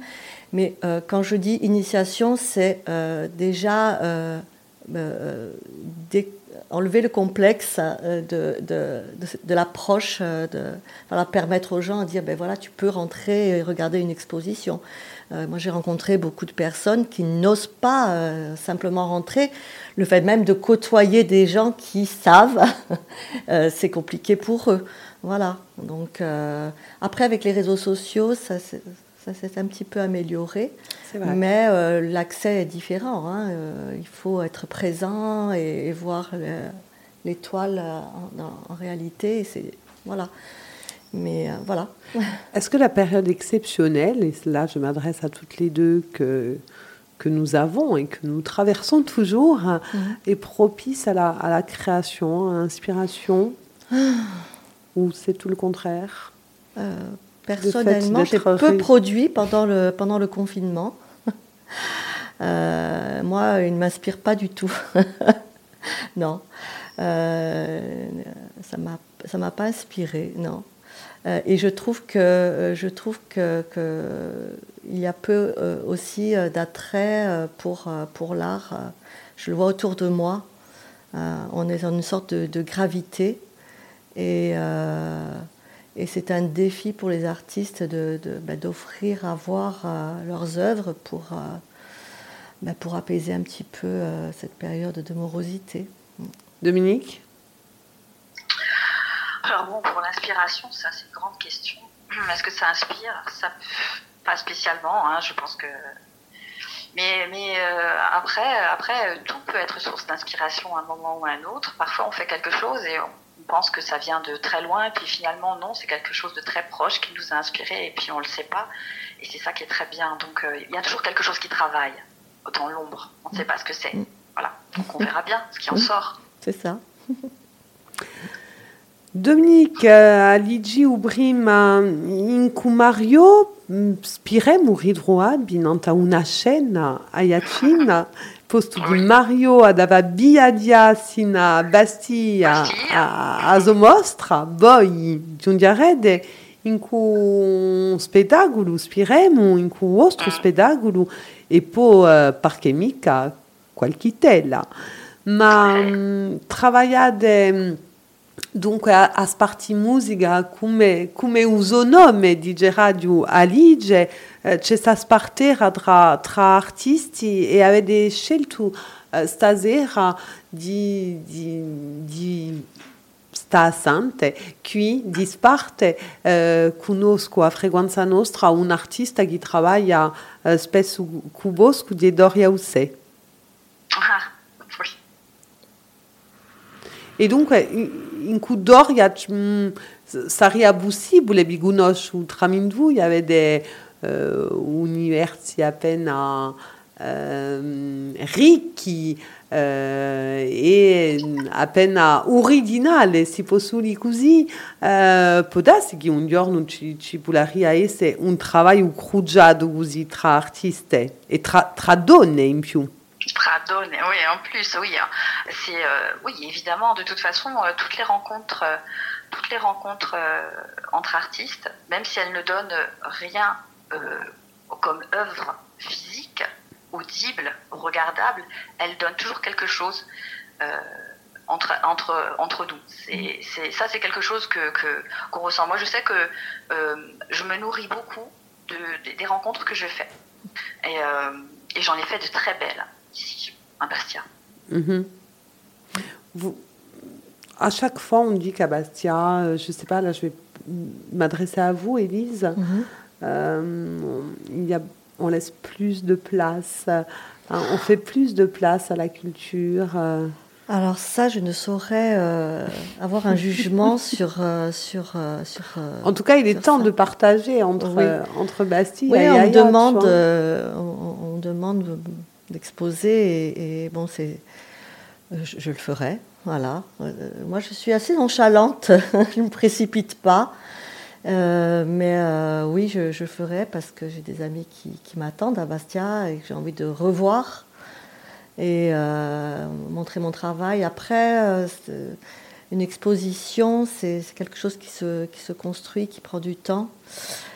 Mais quand je dis initiation, c'est déjà euh, enlever le complexe euh, de, de, l'approche, euh, voilà, permettre aux gens de dire, ben voilà, tu peux rentrer et regarder une exposition. Moi, j'ai rencontré beaucoup de personnes qui n'osent pas simplement rentrer. Le fait même de côtoyer des gens qui savent, <laughs> c'est compliqué pour eux. Voilà. Donc, après, avec les réseaux sociaux, ça, s'est un petit peu amélioré, mais euh, l'accès est différent. Hein. Euh, il faut être présent et, voir l'étoile euh, en, réalité. Voilà. Mais voilà. <laughs> Est-ce que la période exceptionnelle, et là je m'adresse à toutes les deux que que nous avons et que nous traversons toujours, hein, mhm. est propice à la, à la création, à l'inspiration, <gasps> ou c'est tout le contraire? Personnellement, j'ai peu produit pendant le, pendant le confinement. <laughs> Euh, moi, il ne m'inspire pas du tout. <laughs> non. Euh, ça ne m'a pas inspiré, non. Euh, et je trouve que je trouve que, il y a peu aussi d'attrait pour pour l'art. Je le vois autour de moi. on est dans une sorte de, de gravité et c'est un défi pour les artistes bah, d'offrir à voir euh, leurs œuvres pour, euh, bah, pour apaiser un petit peu euh, cette période de morosité. Dominique? Alors bon, pour l'inspiration, ça c'est une grande question. Est-ce que ça inspire? Ça, pas spécialement. Hein, je pense que. Mais, mais euh, après, après, tout peut être source d'inspiration à un moment ou à un autre. Parfois, on fait quelque chose et on pense que ça vient de très loin, et puis finalement, non, c'est quelque chose de très proche qui nous a inspiré, et puis on le sait pas. Et c'est ça qui est très bien. Donc, euh, il y a toujours quelque chose qui travaille dans l'ombre. On ne sait pas ce que c'est. Mm. Voilà. Donc, on verra bien ce qui en sort. C'est ça. <laughs> Dominique, euh, Aligi Ubrim Inku Mario, spirem u ridroa binanta una scena ayachin posto di Mario adava biadia sina Bastia a, a zo mostra, boi giundiarede inku spettacolo spiremu, inku vostro spettacolo e po uh, parchemica qualche tela. Ma um, travagliate Dunque, a sparti musica come, come uso nome di Radio Alige, eh, c'è sta spartera tra, tra artisti e avete scelto eh, stasera di, di, di sta sante qui di sparte eh, conosco a frequenza nostra un artista che lavora eh, spesso con bosco di Doria Usse. Ah. E dunque in Kudor, il y a Saria Boussi, Boule Bigounoche ou Tramindou, il y avait des euh, universités à peine à euh, ricchi euh, e appena uridinale si possibile così eh, può darsi che un giorno ci, ci potrebbe essere un lavoro crugiato così tra artiste e tra, tra donne in più Pradone, oui, en plus, oui. Hein. C'est, euh, oui, évidemment, de toute façon, euh, toutes les rencontres, euh, toutes les rencontres entre artistes, même si elles ne donnent rien comme œuvre physique, audible, regardable, elles donnent toujours quelque chose entre, entre, entre nous. C'est, c'est, ça, c'est quelque chose que, qu'on ressent. Moi, je sais que je me nourris beaucoup de, des rencontres que je fais. Et, et j'en ai fait de très belles à Bastia. Vous, à chaque fois, on dit qu'à Bastia, euh, je ne sais pas, là, je vais m'adresser à vous, Élise. Mhm. Euh, il y a, on laisse plus de place, hein, on fait plus de place à la culture. Euh. Alors ça, je ne saurais avoir un jugement <laughs> sur sur sur. en tout cas, il est temps de partager entre entre Bastille oui, et on demande on, on, demande d'exposer. Et, bon, c'est, je, le ferai. Voilà. Euh, moi, je suis assez nonchalante. <laughs> je ne me précipite pas. Euh, mais euh, oui, je, je, ferai parce que j'ai des amis qui, qui, m'attendent à Bastia et que j'ai envie de revoir et montrer mon travail. Après, une exposition, c'est quelque chose qui se, qui se, construit, qui prend du temps.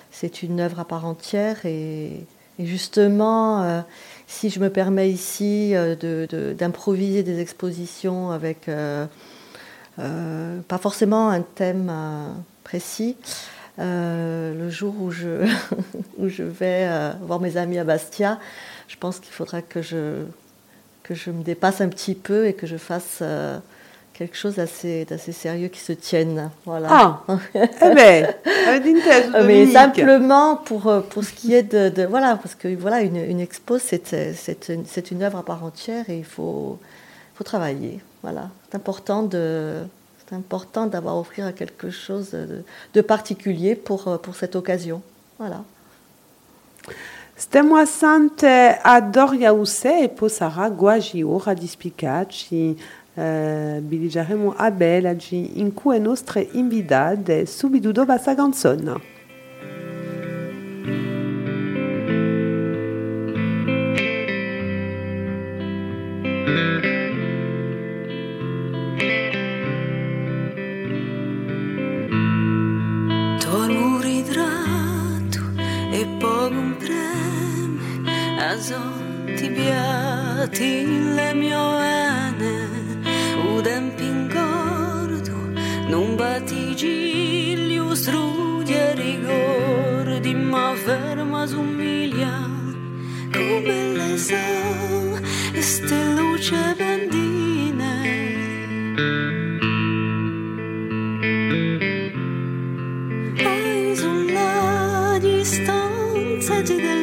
C'est une œuvre à part entière et justement, si je me permets ici euh, d'improviser des expositions avec euh, euh, pas forcément un thème précis, le jour où je, <laughs> où je vais voir mes amis à Bastia, je pense qu'il faudra que je, que je me dépasse un petit peu et que je fasse quelque chose d'assez, sérieux qui se tienne. Voilà. Ah, <laughs> eh ben, mais simplement pour, euh, pour ce qui est de, voilà, parce que voilà, une, une expo, c'est, une, œuvre à part entière et il faut, faut travailler. Voilà, c'est important de, c'est important d'avoir offrir quelque chose de, de, particulier pour, euh, pour cette occasion. Voilà. Stiamo assente a Doria Usse e poi sarà Guagi ora di spiegarci Uh, biligeremo Abel oggi in cui nostre invitate subito dopo questa canzone. ti piati le mie tempi ingordo, non batigigli, ustrudi e ricordi, ma ferma somiglia come le sal, ste luce bendine. to the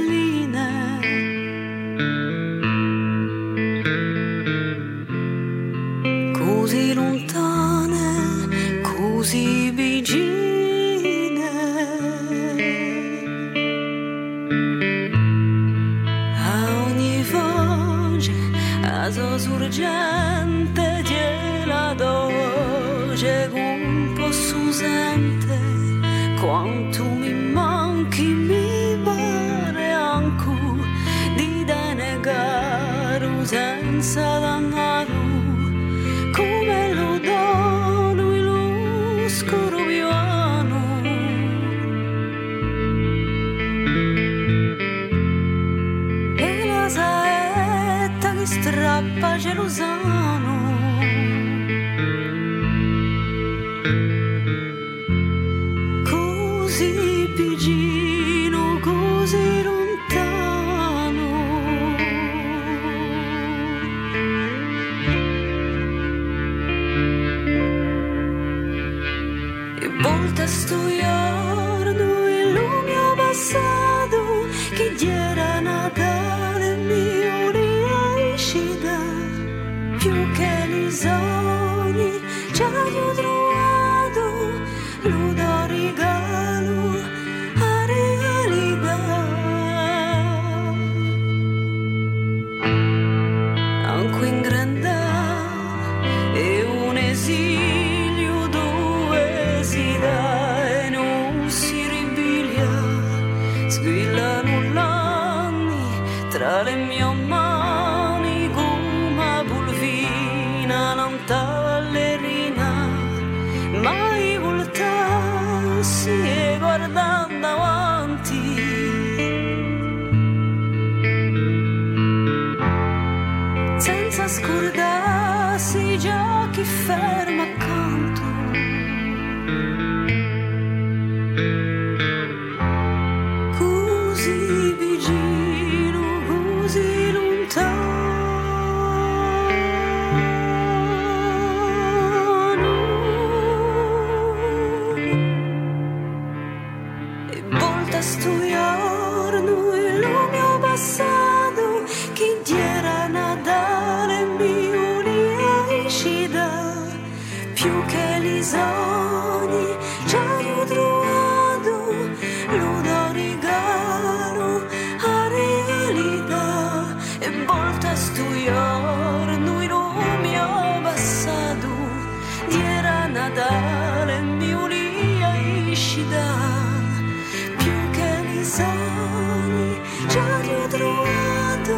sogni già ti ho trovato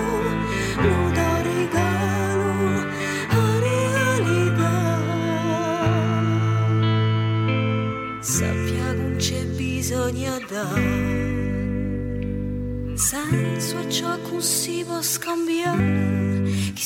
lo do regalo a realtà sappia non c'è bisogno da senso a ciò che si può scambiare chi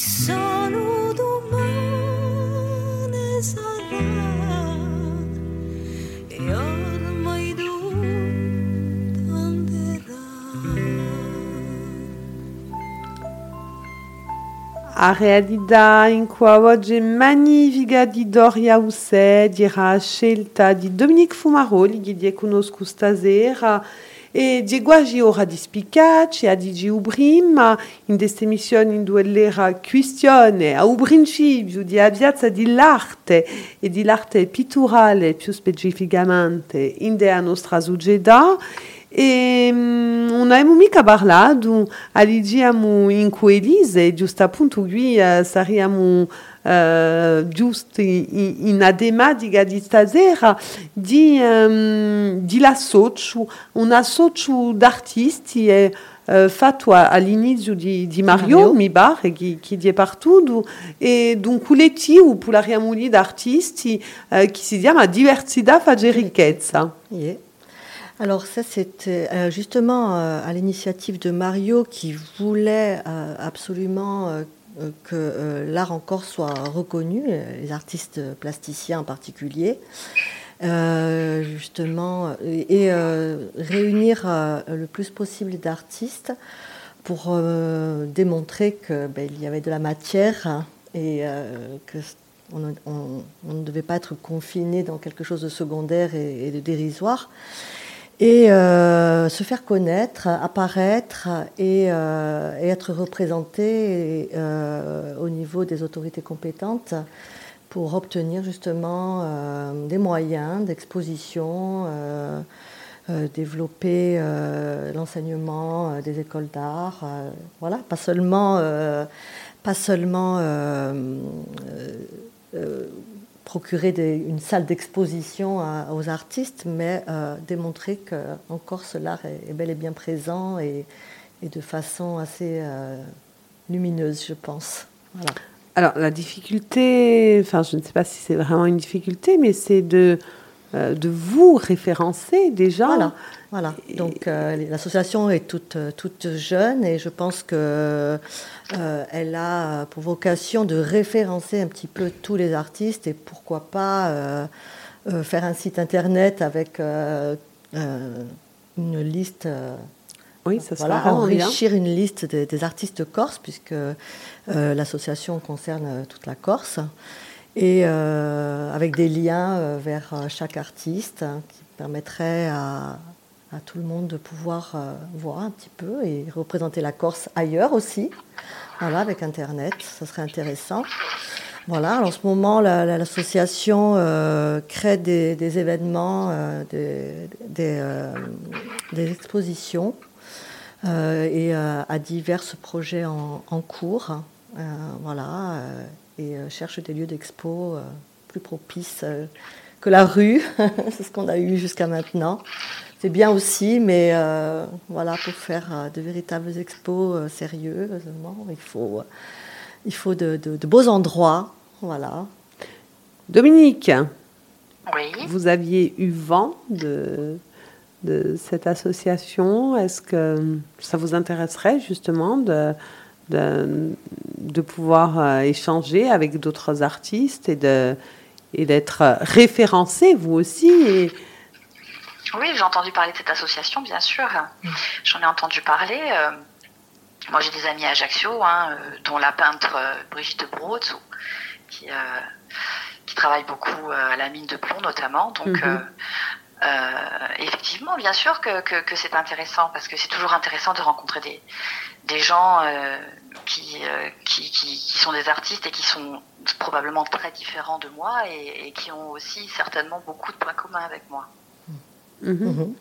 A realidade in cui oggi magnifica di Doria Usse, di ra scelta di Dominique Fumaroli, che di conosco stasera, e di guagi ora di spicaci, a di Ubrim, in questa emissione in due l'era questione a principio di avviazza di l'arte e di l'arte pitturale più specificamente in della nostra società, e abbiamo mica parlato, alligiamo in Coelise, giusto appunto qui uh, saremmo uh, giusto in, in adematica di stasera di, um, di l'associo, un associo d'artisti e uh, fatto all'inizio di, di Mario, Mario. mi pare, che, che è partuto, e d'un collettivo la riamolia d'artisti uh, che si chiama Diversità Fagge Ricchezza. Yeah. Alors ça, c'était euh, justement euh, à l'initiative de Mario qui voulait euh, absolument que l'art encore soit reconnu, les artistes plasticiens en particulier. justement, et, réunir le plus possible d'artistes pour démontrer qu'il ben, y avait de la matière et que on, ne devait pas être confiné dans quelque chose de secondaire et de dérisoire et euh, se faire connaître, apparaître et, euh, être représenté euh, au niveau des autorités compétentes pour obtenir justement des moyens d'exposition, développer l'enseignement des écoles d'art, voilà, pas seulement, pas seulement procurer une salle d'exposition aux artistes, mais démontrer que en Corse l'art est, bel et bien présent et, de façon assez lumineuse, je pense. Alors la difficulté, enfin je ne sais pas si c'est vraiment une difficulté, mais c'est de euh, de vous référencer déjà. Voilà, voilà. donc euh, l'association est toute, euh, toute jeune et je pense que elle a pour vocation de référencer un petit peu tous les artistes et pourquoi pas faire un site internet avec une liste. oui, ça voilà, enrichir une liste des, des artistes corses puisque l'association concerne toute la Corse et euh, avec des liens euh, vers euh, chaque artiste hein, qui permettraient à, tout le monde de pouvoir voir un petit peu et représenter la Corse ailleurs aussi. Voilà, avec Internet, ça serait intéressant. Voilà, en ce moment, l'association crée des, événements, des, expositions et a divers projets en, en cours. voilà et euh, cherche des lieux d'expo euh, plus propices euh, que la rue. <laughs> C'est ce qu'on a eu jusqu'à maintenant. C'est bien aussi, mais voilà, pour faire de véritables expos sérieusement, il faut, il faut de, de, beaux endroits. Voilà. Dominique, oui. vous aviez eu vent de, de cette association. Est-ce que ça vous intéresserait justement de, de, de pouvoir euh, échanger avec d'autres artistes et de et d'être référencé vous aussi et... Oui, j'ai entendu parler de cette association, bien sûr. J'en ai entendu parler. Euh, moi, j'ai des amis à Ajaccio, hein, euh, dont la peintre Brigitte Brot, qui, qui travaille beaucoup à la mine de plomb notamment. Donc, mhm. effectivement, bien sûr que, que, que c'est intéressant, parce que c'est toujours intéressant de rencontrer des, des gens euh, qui, euh, qui, qui, qui, sont des artistes et qui sont probablement très différents de moi et, qui ont aussi certainement beaucoup de points communs avec moi. Mhm. Mhm.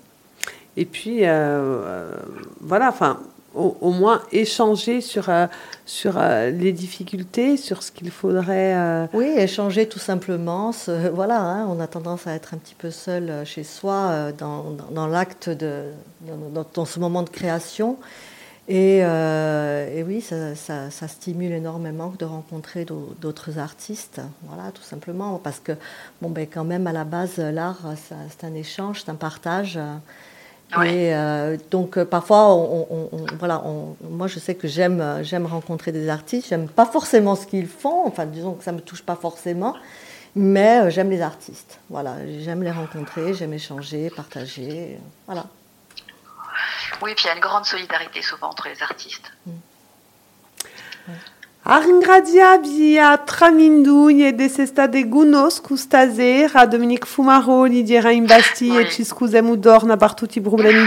Et puis, euh, voilà, enfin, au, moins échanger sur, sur les difficultés, sur ce qu'il faudrait. Oui, échanger tout simplement. <laughs> voilà, hein, on a tendance à être un petit peu seul chez soi dans, dans, dans l'acte de dans, dans, ce moment de création. Euh, et, oui, ça, stimule énormément de rencontrer d'autres artistes, voilà, tout simplement, parce que, bon, ben, quand même, à la base, l'art, c'est un échange, c'est un partage. Et euh, donc, parfois, on, voilà, moi, je sais que j'aime rencontrer des artistes, j'aime pas forcément ce qu'ils font, enfin, disons que ça me touche pas forcément, mais euh, j'aime les artistes, voilà, j'aime les rencontrer, j'aime échanger, partager, voilà. Oui, puis il y a une grande solidarité souvent entre les artistes. Mm. Aringradia bia tramindugne de sesta de gunos custazera Dominique Fumaro li dira in basti e ci scusemu dorna par tutti i problemi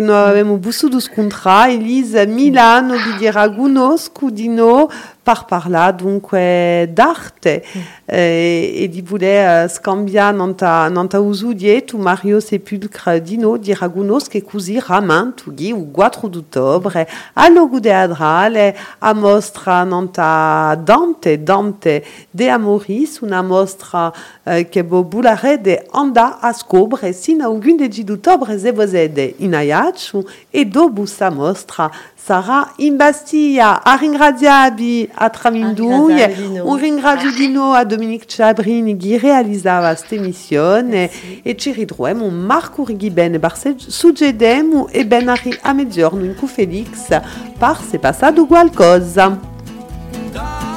noi abbiamo busso dus contra Elisa Milano li dira gunos cudino par parla dunque d'arte mm. eh, e di vole uh, scambia nanta nanta usu dietu Mario Sepulcre dino di ragunos che così ramantughi u 4 d'ottobre a logo de adrale a mostra nanta Dante Dante de Amoris una mostra uh, che bo bulare de anda a scobre sina ugun de d'ottobre ze vozede in aiaciu e dobu sa mostra Sarà in Bastiglia, a Traminduia, un ringraziadino a Dominique Ciabrini che realizzava questa emissione e ci ritroviamo Marco Righi barse suggedemo e ben a mezzogiorno in cui Felix par se passato qualcosa. Cosa